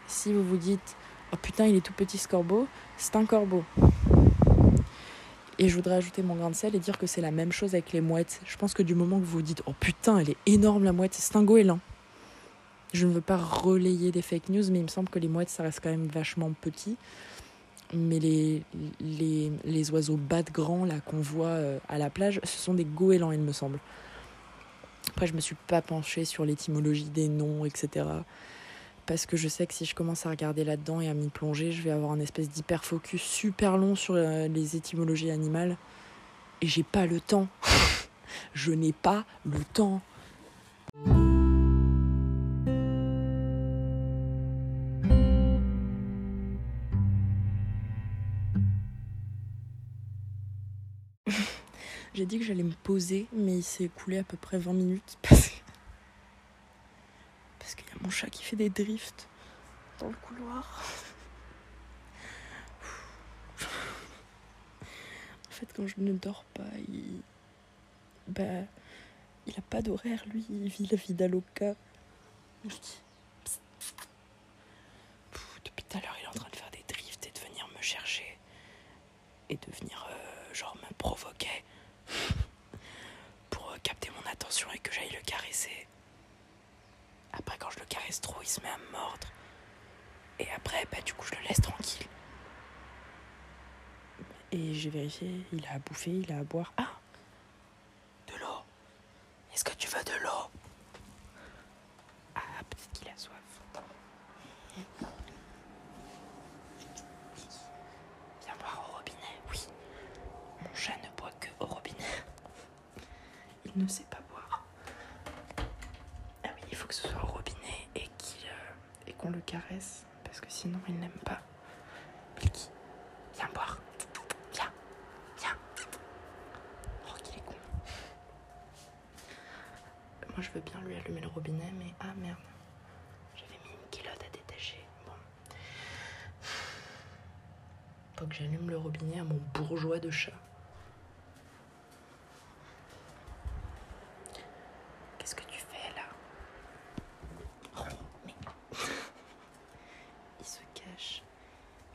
Si vous vous dites Oh putain, il est tout petit ce corbeau, c'est un corbeau. Et je voudrais ajouter mon grain de sel et dire que c'est la même chose avec les mouettes. Je pense que du moment que vous vous dites Oh putain, elle est énorme la mouette, c'est un goéland. Je ne veux pas relayer des fake news, mais il me semble que les mouettes, ça reste quand même vachement petit. Mais les, les, les oiseaux bas de grand là qu'on voit euh, à la plage, ce sont des goélands, il me semble. Après, je me suis pas penchée sur l'étymologie des noms, etc. Parce que je sais que si je commence à regarder là-dedans et à m'y plonger, je vais avoir un espèce d'hyper focus super long sur euh, les étymologies animales. Et j'ai pas le temps. je n'ai pas le temps. J'ai dit que j'allais me poser, mais il s'est écoulé à peu près 20 minutes parce qu'il y a mon chat qui fait des drifts dans le couloir. En fait, quand je ne dors pas, il. Bah. Il a pas d'horaire, lui, il vit la vie d'Aloca. Depuis tout à l'heure, il est en train de faire des drifts et de venir me chercher. Et de venir, euh, genre, me provoquer pour euh, capter mon et que j'aille le caresser. Après, quand je le caresse trop, il se met à me mordre. Et après, bah, du coup, je le laisse tranquille. Et j'ai vérifié, il a à bouffer, il a à boire. Ah De l'eau. Est-ce que tu veux de l'eau? Ah, peut-être qu'il a soif. Viens boire au robinet, oui. Mon chat ne boit que au robinet. Il ne sait pas boire. Ah oui, il faut que ce soit au robinet et qu'il euh, et qu'on le caresse parce que sinon il n'aime pas. Milky, viens boire. Viens, viens. Oh, qu'il est con. Moi je veux bien lui allumer le robinet, mais ah merde. J'avais mis une culotte à détacher. Bon. Faut que j'allume le robinet à mon bourgeois de chat. Qu'est-ce que tu fais là Oh, mais. Il se cache.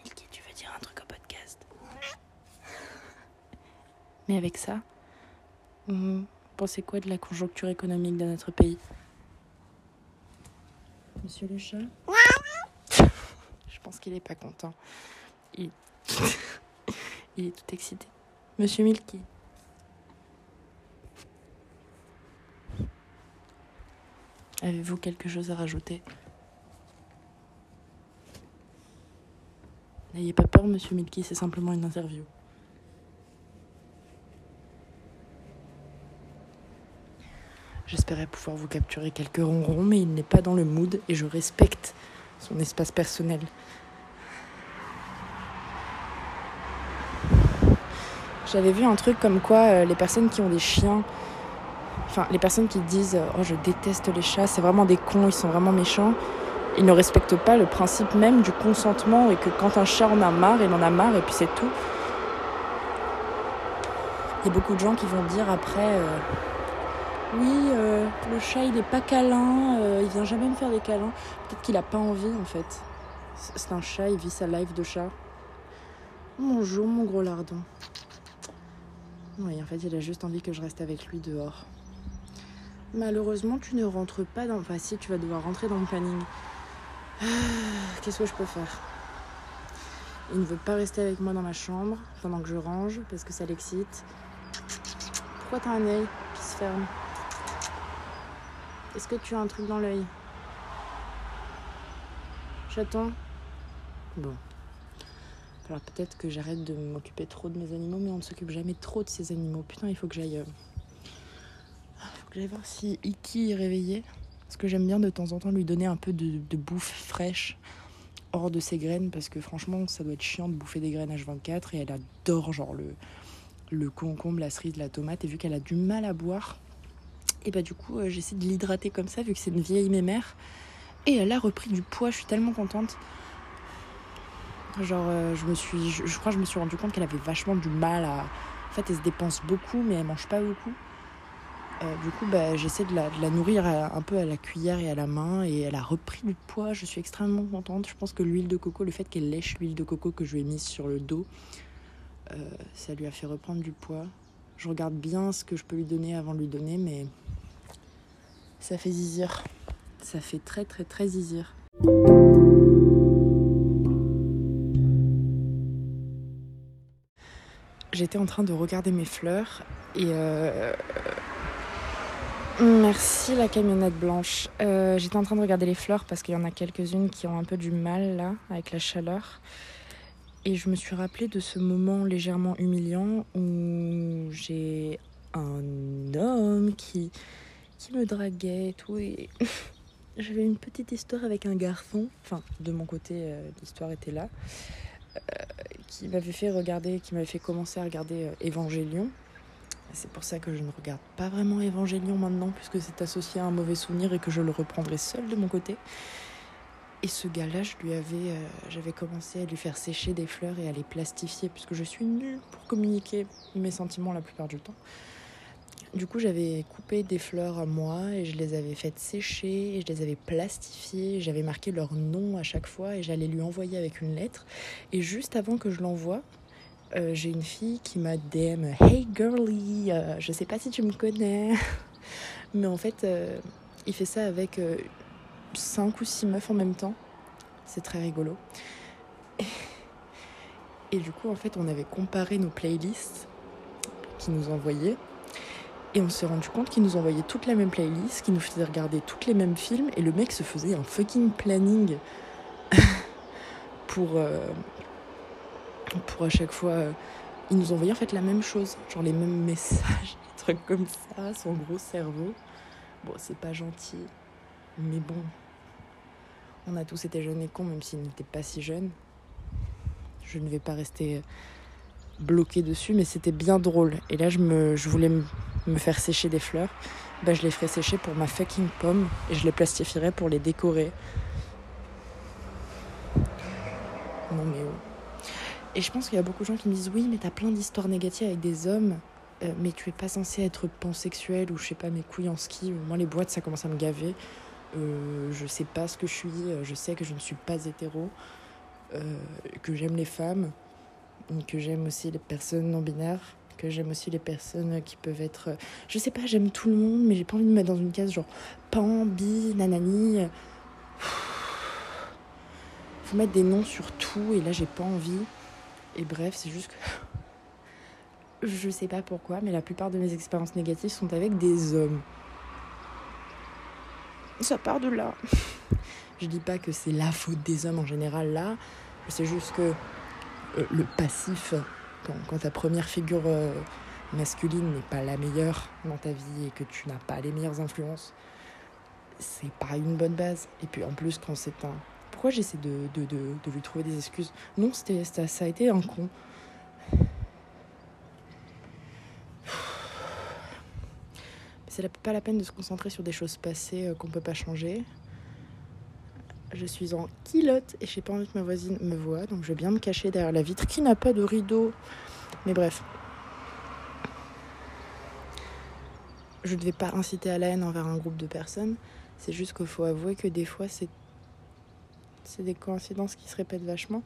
Milky, tu veux dire un truc au podcast Mais avec ça, vous pensez quoi de la conjoncture économique de notre pays? Monsieur le chat? Je pense qu'il est pas content. Il... Il est tout excité. Monsieur Milky Avez-vous quelque chose à rajouter? N'ayez pas peur, monsieur Milky, c'est simplement une interview. J'espérais pouvoir vous capturer quelques ronrons, mais il n'est pas dans le mood et je respecte son espace personnel. J'avais vu un truc comme quoi euh, les personnes qui ont des chiens, enfin les personnes qui disent euh, oh je déteste les chats, c'est vraiment des cons, ils sont vraiment méchants, ils ne respectent pas le principe même du consentement et que quand un chat en a marre, il en a marre et puis c'est tout. Il y a beaucoup de gens qui vont dire après euh, oui euh, le chat il est pas câlin, euh, il vient jamais me faire des câlins. Peut-être qu'il a pas envie en fait. C'est un chat, il vit sa life de chat. Bonjour mon gros lardon. Oui, en fait, il a juste envie que je reste avec lui dehors. Malheureusement, tu ne rentres pas dans. Enfin, si, tu vas devoir rentrer dans le planning. Ah, Qu'est-ce que je peux faire? Il ne veut pas rester avec moi dans ma chambre pendant que je range parce que ça l'excite. Pourquoi t'as un œil qui se ferme? Est-ce que tu as un truc dans l'œil? Chaton Bon. Alors peut-être que j'arrête de m'occuper trop de mes animaux, mais on ne s'occupe jamais trop de ces animaux. Putain, il faut que j'aille. euh, Il faut que j'aille voir si Iki est réveillé. Parce que j'aime bien de temps en temps lui donner un peu de, bouffe fraîche hors de ses graines. Parce que franchement, ça doit être chiant de bouffer des graines H24. Et elle adore genre le concombre, la cerise, la tomate. Et vu qu'elle a du mal à boire, et bah du coup, euh, j'essaie de l'hydrater comme ça, vu que c'est une vieille mémère. Et elle a repris du poids, je suis tellement contente. Genre, euh, je me suis, je, crois que je me suis rendu compte qu'elle avait vachement du mal à. En fait, elle se dépense beaucoup, mais elle mange pas beaucoup. Euh, du coup, bah, j'essaie de la, nourrir un peu à la cuillère et à la main, et elle a repris du poids. Je suis extrêmement contente. Je pense que l'huile de coco, le fait qu'elle lèche l'huile de coco que je lui ai mise sur le dos, ça lui a fait reprendre du poids. Je regarde bien ce que je peux lui donner avant de lui donner, mais ça fait zizir. Ça fait très très très zizir. J'étais en train de regarder mes fleurs et euh, merci la camionnette blanche. Euh, J'étais en train de regarder les fleurs parce qu'il y en a quelques-unes qui ont un peu du mal là avec la chaleur. Et je me suis rappelé de ce moment légèrement humiliant où j'ai un homme qui, qui me draguait et tout. Et j'avais une petite histoire avec un garçon. Enfin, de mon côté, euh, l'histoire était là. Euh, qui m'avait fait regarder, qui m'avait fait commencer à regarder euh, Évangélion. C'est pour ça que je ne regarde pas vraiment Évangélion maintenant, puisque c'est associé à un mauvais souvenir et que je le reprendrai seul de mon côté. Et ce gars-là, je lui avais, euh, j'avais commencé à lui faire sécher des fleurs et à les plastifier, puisque je suis nulle pour communiquer mes sentiments la plupart du temps. Du coup, j'avais coupé des fleurs à moi et je les avais faites sécher et je les avais plastifiées. J'avais marqué leur nom à chaque fois et j'allais lui envoyer avec une lettre. Et juste avant que je l'envoie, euh, j'ai une fille qui m'a DM Hey girly, euh, je sais pas si tu me connais, mais en fait, euh, il fait ça avec 5 ou 6 meufs en même temps. C'est très rigolo. Et, et du coup, en fait, on avait comparé nos playlists qu'il nous envoyait. Et on s'est rendu compte qu'il nous envoyait toutes la même playlist, qu'il nous faisait regarder toutes les mêmes films, et le mec se faisait un fucking planning pour, euh, pour à chaque fois. euh, il nous envoyait en fait la même chose, genre les mêmes messages, des trucs comme ça, son gros cerveau. Bon, c'est pas gentil, mais bon. On a tous été jeunes et cons, même s'ils n'étaient pas si jeunes. Je ne vais pas rester bloqué dessus, mais c'était bien drôle. Et là, je, me, je voulais me, me faire sécher des fleurs. Bah, je les ferai sécher pour ma fucking pomme et je les plastifierai pour les décorer. Non, mais oh. Et je pense qu'il y a beaucoup de gens qui me disent Oui, mais t'as plein d'histoires négatives avec des hommes, euh, mais tu es pas censé être pansexuel ou je sais pas, mes couilles en ski. Moi, les boîtes, ça commence à me gaver. Euh, je sais pas ce que je suis, euh, je sais que je ne suis pas hétéro, euh, que j'aime les femmes, que j'aime aussi les personnes non binaires, que j'aime aussi les personnes qui peuvent être. euh, Je sais pas, j'aime tout le monde, mais j'ai pas envie de me mettre dans une case genre pan, bi, nanani. Faut mettre des noms sur tout, et là j'ai pas envie. Et bref, c'est juste que. Je sais pas pourquoi, mais la plupart de mes expériences négatives sont avec des hommes. Ça part de là. Je dis pas que c'est la faute des hommes en général là. C'est juste que euh, le passif, quand, ta première figure euh, masculine n'est pas la meilleure dans ta vie et que tu n'as pas les meilleures influences, c'est pas une bonne base. Et puis en plus, quand c'est un. Pourquoi j'essaie de, de, de, lui trouver des excuses? Non, ça, ça a été un con. C'est pas la peine de se concentrer sur des choses passées euh, qu'on peut pas changer. Je suis en kilote et j'ai pas envie que ma voisine me voie, donc je vais bien me cacher derrière la vitre qui n'a pas de rideau. Mais bref. Je ne vais pas inciter à la haine envers un groupe de personnes. C'est juste qu'il faut avouer que des fois, c'est c'est des coïncidences qui se répètent vachement.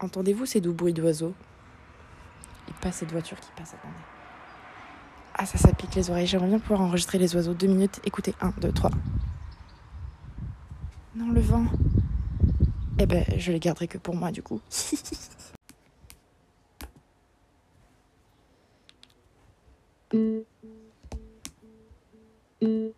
Entendez-vous ces doux bruits d'oiseaux? Il passe cette voiture qui passe, attendez. Ah, ça, ça pique les oreilles. J'aimerais bien pouvoir enregistrer les oiseaux. Deux minutes. Écoutez, un, deux, trois. Non, le vent. Eh ben, je les garderai que pour moi, du coup.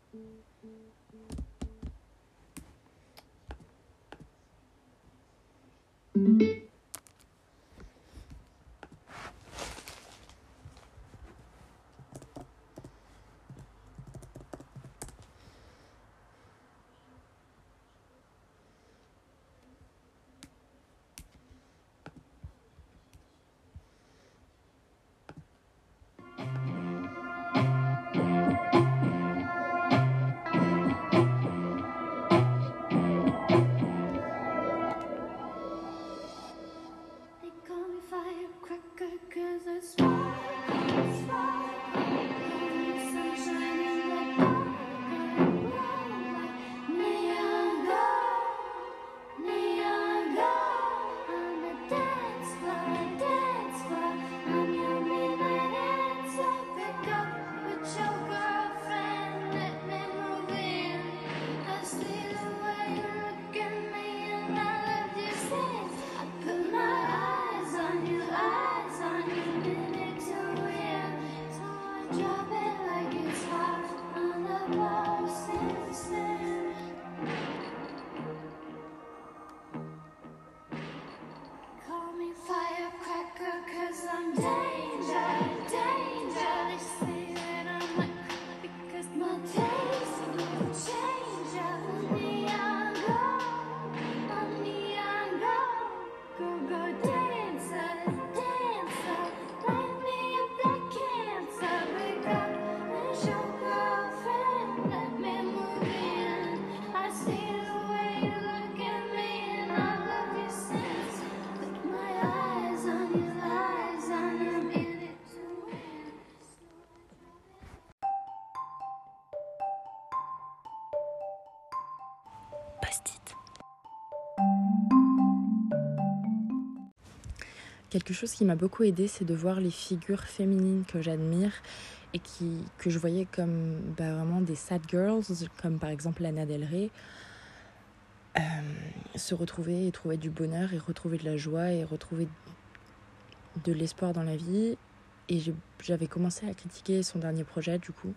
Quelque chose qui m'a beaucoup aidé, c'est de voir les figures féminines que j'admire et qui, que je voyais comme bah, vraiment des sad girls, comme par exemple Lana Del Rey, euh, se retrouver et trouver du bonheur et retrouver de la joie et retrouver de l'espoir dans la vie. Et j'avais commencé à critiquer son dernier projet du coup,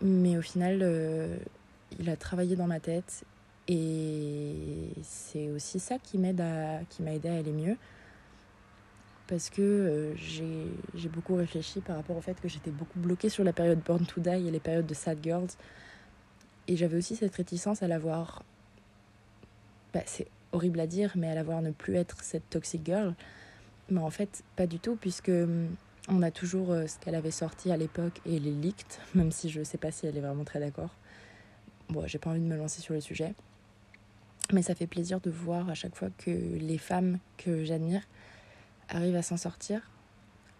mais au final, euh, il a travaillé dans ma tête et c'est aussi ça qui qui m'a aidé à aller mieux parce que euh, j'ai beaucoup réfléchi par rapport au fait que j'étais beaucoup bloquée sur la période Born to Die et les périodes de Sad Girls. Et j'avais aussi cette réticence à la voir. Bah, c'est horrible à dire, mais à la voir ne plus être cette toxic girl. Mais en fait, pas du tout, puisque hum, on a toujours euh, ce qu'elle avait sorti à l'époque et les leaked, même si je sais pas si elle est vraiment très d'accord. Bon, j'ai pas envie de me lancer sur le sujet. Mais ça fait plaisir de voir à chaque fois que les femmes que j'admire arrive à s'en sortir.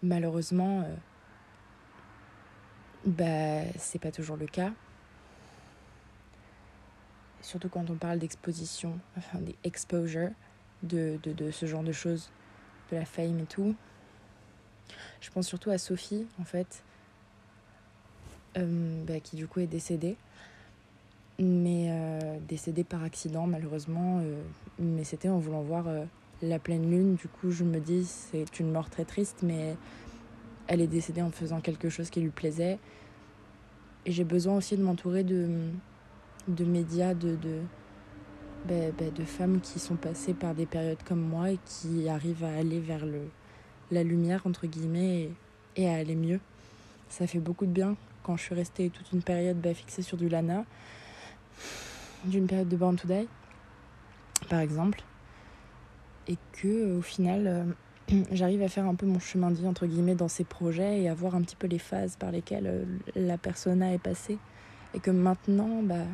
Malheureusement, euh, bah, c'est pas toujours le cas. Surtout quand on parle d'exposition, enfin des exposures, de, de, de ce genre de choses, de la fame et tout. Je pense surtout à Sophie, en fait, euh, bah, qui du coup est décédée. Mais euh, décédée par accident, malheureusement. mais c'était en voulant voir la pleine lune. Du coup, je me dis, c'est une mort très triste, mais elle est décédée en faisant quelque chose qui lui plaisait. Et j'ai besoin aussi de m'entourer de, médias, bah, bah, de femmes qui sont passées par des périodes comme moi et qui arrivent à aller vers le, la lumière, entre guillemets, et, et à aller mieux. Ça fait beaucoup de bien quand je suis restée toute une période bah, fixée sur du Lana, d'une période de Born to Die, par exemple, et que au final, euh, j'arrive à faire un peu mon chemin de vie, entre guillemets, dans ces projets et à voir un petit peu les phases par lesquelles euh, la persona est passée. Et que maintenant, bah,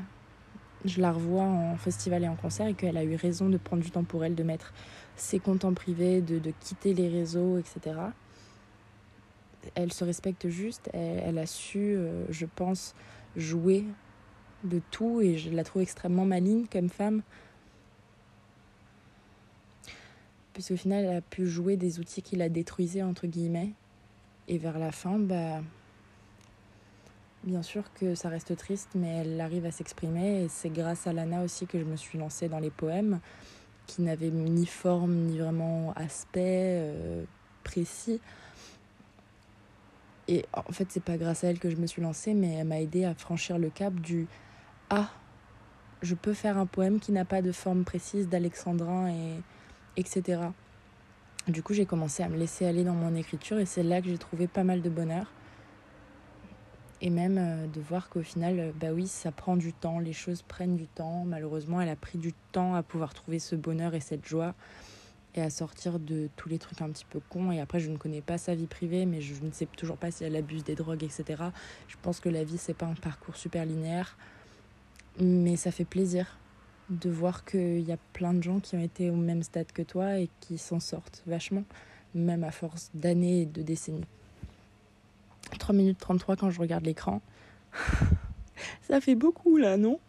je la revois en festival et en concert et qu'elle a eu raison de prendre du temps pour elle, de mettre ses comptes en privé, de, de quitter les réseaux, etc. Elle se respecte juste, elle, a su, euh, je pense, jouer de tout et je la trouve extrêmement maligne comme femme. Puisqu'au final, elle a pu jouer des outils qui la détruisaient, entre guillemets. Et vers la fin, bah, bien sûr que ça reste triste, mais elle arrive à s'exprimer. Et c'est grâce à Lana aussi que je me suis lancée dans les poèmes, qui n'avaient ni forme, ni vraiment aspect euh, précis. Et en fait, c'est pas grâce à elle que je me suis lancée, mais elle m'a aidé à franchir le cap du Ah, je peux faire un poème qui n'a pas de forme précise d'alexandrin, et, etc. Du coup, j'ai commencé à me laisser aller dans mon écriture et c'est là que j'ai trouvé pas mal de bonheur. Et même euh, de voir qu'au final, euh, bah oui, ça prend du temps, les choses prennent du temps. Malheureusement, elle a pris du temps à pouvoir trouver ce bonheur et cette joie et à sortir de tous les trucs un petit peu cons. Et après, je ne connais pas sa vie privée, mais je ne sais toujours pas si elle abuse des drogues, etc. Je pense que la vie, c'est pas un parcours super linéaire, mais ça fait plaisir de voir qu'il y a plein de gens qui ont été au même stade que toi et qui s'en sortent vachement, même à force d'années et de décennies. 3 minutes 33 quand je regarde l'écran. ça fait beaucoup là, non?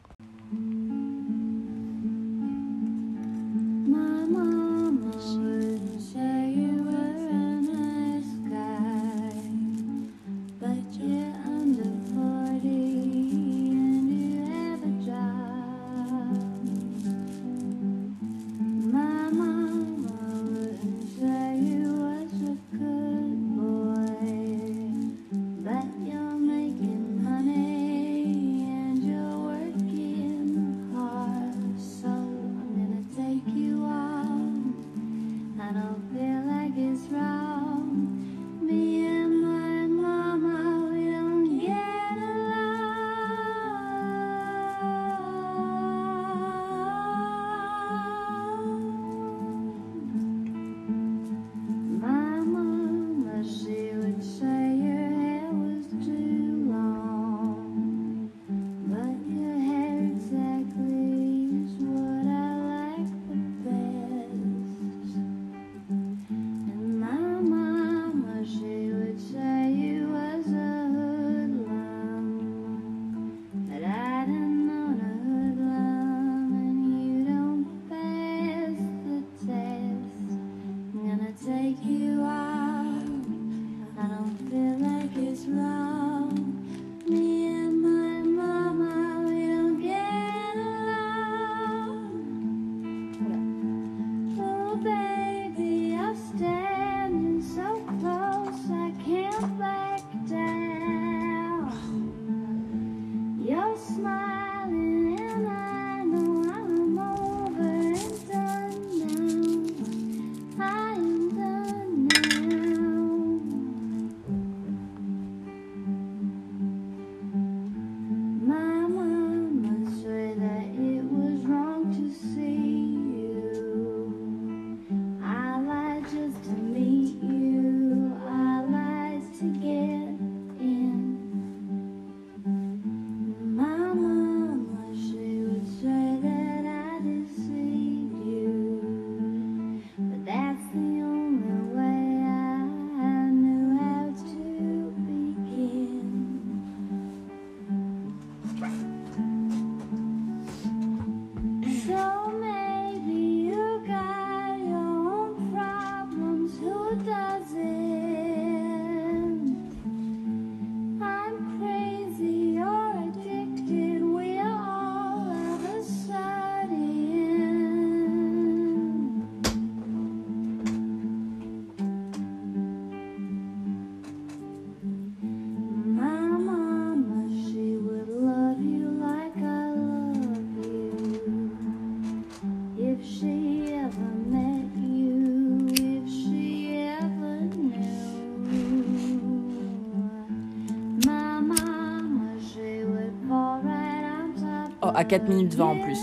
4 minutes 20 en plus.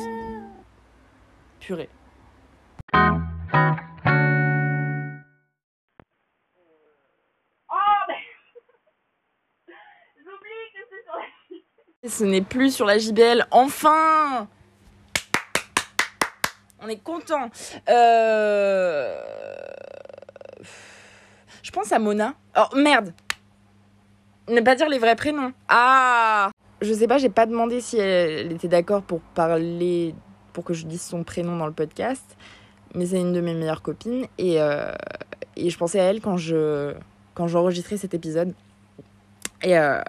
Purée. Ce n'est plus sur la JBL. Enfin On est content. Euh... Je pense à Mona. Oh merde Ne pas dire les vrais prénoms. Ah Je sais pas, j'ai pas demandé si elle était d'accord pour parler, pour que je dise son prénom dans le podcast. Mais c'est une de mes meilleures copines. Et, euh, je pensais à elle quand je quand j'enregistrais cet épisode. Et euh,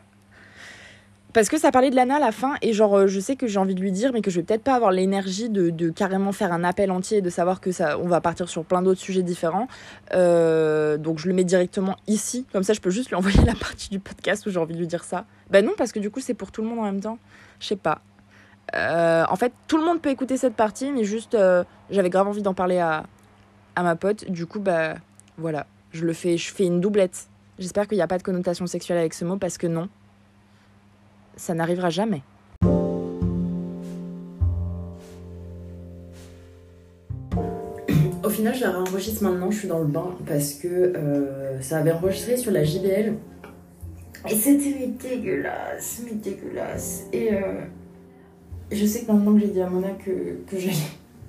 parce que ça parlait de Lana à la fin et genre euh, je sais que j'ai envie de lui dire mais que je vais peut-être pas avoir l'énergie de, carrément faire un appel entier et de savoir que ça on va partir sur plein d'autres sujets différents. Euh, donc je le mets directement ici. Comme ça je peux juste lui envoyer la partie du podcast où j'ai envie de lui dire ça. Ben non parce que du coup c'est pour tout le monde en même temps. Je sais pas. Euh, en fait tout le monde peut écouter cette partie mais juste j'avais grave envie d'en parler à, à ma pote. Du coup bah voilà. Je le fais je fais une doublette. J'espère qu'il n'y a pas de connotation sexuelle avec ce mot parce que non ça n'arrivera jamais. Au final, je la réenregistre maintenant, je suis dans le bain parce que euh, ça avait enregistré sur la JBL. Et c'était dégueulasse, mais dégueulasse. Et euh, je sais que maintenant que j'ai dit à Mona que, que j'allais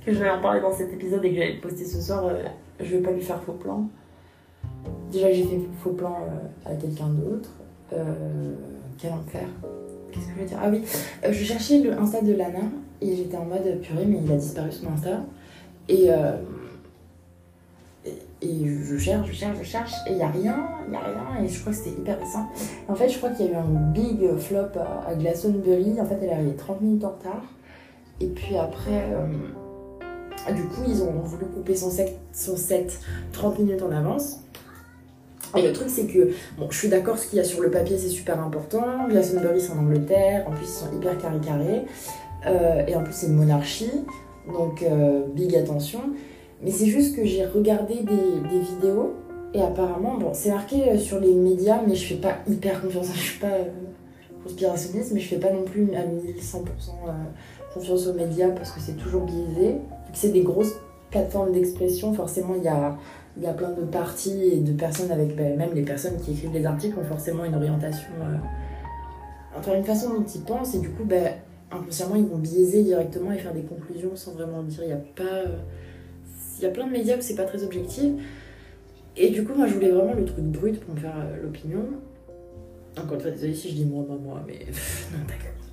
que j'allais en parler dans cet épisode et que j'allais le poster ce soir, euh, je vais pas lui faire faux plan. Déjà, j'ai fait faux plan euh, à quelqu'un d'autre. Quel enfer. Qu'est-ce que je veux dire? Ah oui, euh, je cherchais le Insta de Lana et j'étais en mode purée, mais il a disparu son Insta. Et, euh, et, et je cherche, je cherche, je cherche, et il n'y a rien, il n'y a rien, et je crois que c'était hyper récent. En fait, je crois qu'il y a eu un big flop à, à Glastonbury. En fait, elle est arrivée 30 minutes en retard. Et puis après, euh, du coup, ils ont voulu couper son set, son set 30 minutes en avance. Et le truc, c'est que, bon, je suis d'accord, ce qu'il y a sur le papier, c'est super important. Glastonbury, c'est en Angleterre. En plus, ils sont hyper carré carré. Euh, et en plus, c'est une monarchie. Donc, euh, big attention. Mais c'est juste que j'ai regardé des, vidéos. Et apparemment, bon, c'est marqué euh, sur les médias, mais je fais pas hyper confiance. Je suis pas conspirationniste, mais je fais pas non plus à 1100% confiance aux médias parce que c'est toujours biaisé. C'est des grosses plateformes d'expression, forcément, il y a il y a plein de parties et de personnes avec ben, même les personnes qui écrivent les articles ont forcément une orientation euh, enfin une façon dont ils pensent et du coup ben, inconsciemment ils vont biaiser directement et faire des conclusions sans vraiment dire. Il y a pas il y a plein de médias où c'est pas très objectif. Et du coup moi je voulais vraiment le truc brut pour me faire euh, l'opinion. Encore une fois désolée si je dis moi moi moi mais non d'accord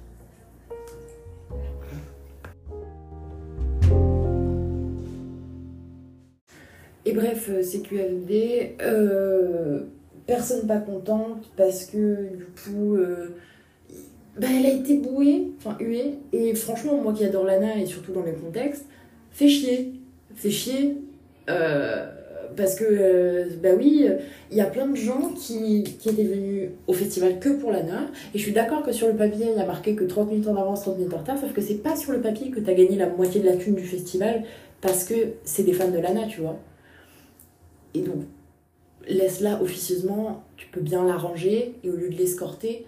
bref, euh, CQFD, euh, personne pas contente parce que du coup, euh, bah, elle a été bouée, enfin huée. Et franchement, moi qui adore Lana et surtout dans les contextes, fait chier. Fait chier. Parce que, euh, bah oui, il y a plein de gens qui, qui étaient venus au festival que pour Lana. Et je suis d'accord que sur le papier, il y a marqué que 30 minutes en avance, 30 minutes en retard. Sauf que c'est pas sur le papier que t'as gagné la moitié de la thune du festival parce que c'est des fans de Lana, tu vois. Et donc, laisse-la officieusement, tu peux bien l'arranger, et au lieu de l'escorter,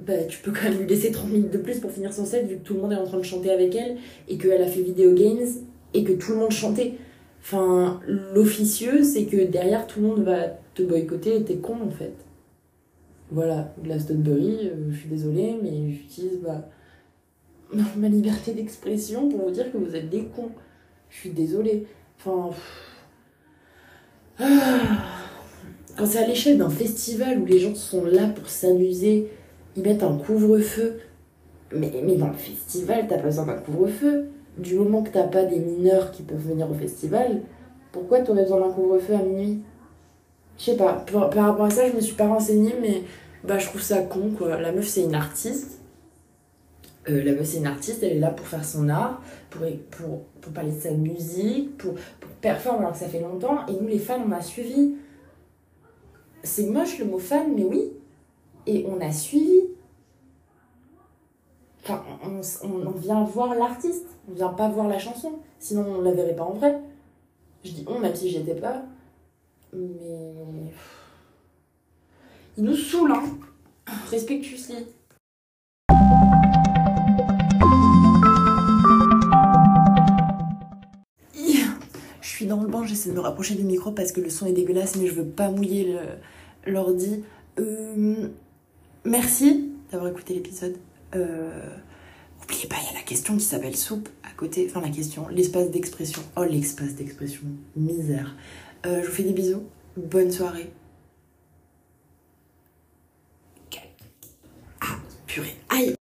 bah, tu peux quand même lui laisser 30 minutes de plus pour finir son set, vu que tout le monde est en train de chanter avec elle, et qu'elle a fait Video Games, et que tout le monde chantait. Enfin, l'officieux, c'est que derrière, tout le monde va te boycotter, et t'es con en fait. Voilà, Glastonbury, euh, je suis désolée, mais j'utilise ma liberté d'expression pour vous dire que vous êtes des cons. Je suis désolée. Enfin. Quand c'est à l'échelle d'un festival où les gens sont là pour s'amuser, ils mettent un couvre-feu. Mais, dans le festival, t'as pas besoin d'un couvre-feu. Du moment que t'as pas des mineurs qui peuvent venir au festival, pourquoi t'aurais besoin d'un couvre-feu à minuit? Je sais pas, par, par, rapport à ça, je me suis pas renseignée, mais bah, je trouve ça con quoi. La meuf, c'est une artiste. Euh, la meuf, c'est une artiste, elle est là pour faire son art, pour, pour, pour parler de sa musique, pour, performer alors que ça fait longtemps. Et nous, les fans, on a suivi. C'est moche le mot fan, mais oui. Et on a suivi. Enfin, on, on, vient voir l'artiste, on vient pas voir la chanson. Sinon, on la verrait pas en vrai. Je dis on, même si j'y étais pas. Mais. Il nous saoule, hein. Respectuously. Dans le banc, j'essaie de me rapprocher du micro parce que le son est dégueulasse, mais je veux pas mouiller le- l'ordi. Euh, merci d'avoir écouté l'épisode. Euh, N'oubliez pas, il y a la question qui s'appelle soupe à côté. Enfin, la question, l'espace d'expression. Oh, l'espace d'expression. Misère. Euh, je vous fais des bisous. Bonne soirée. Ah, purée. Aïe.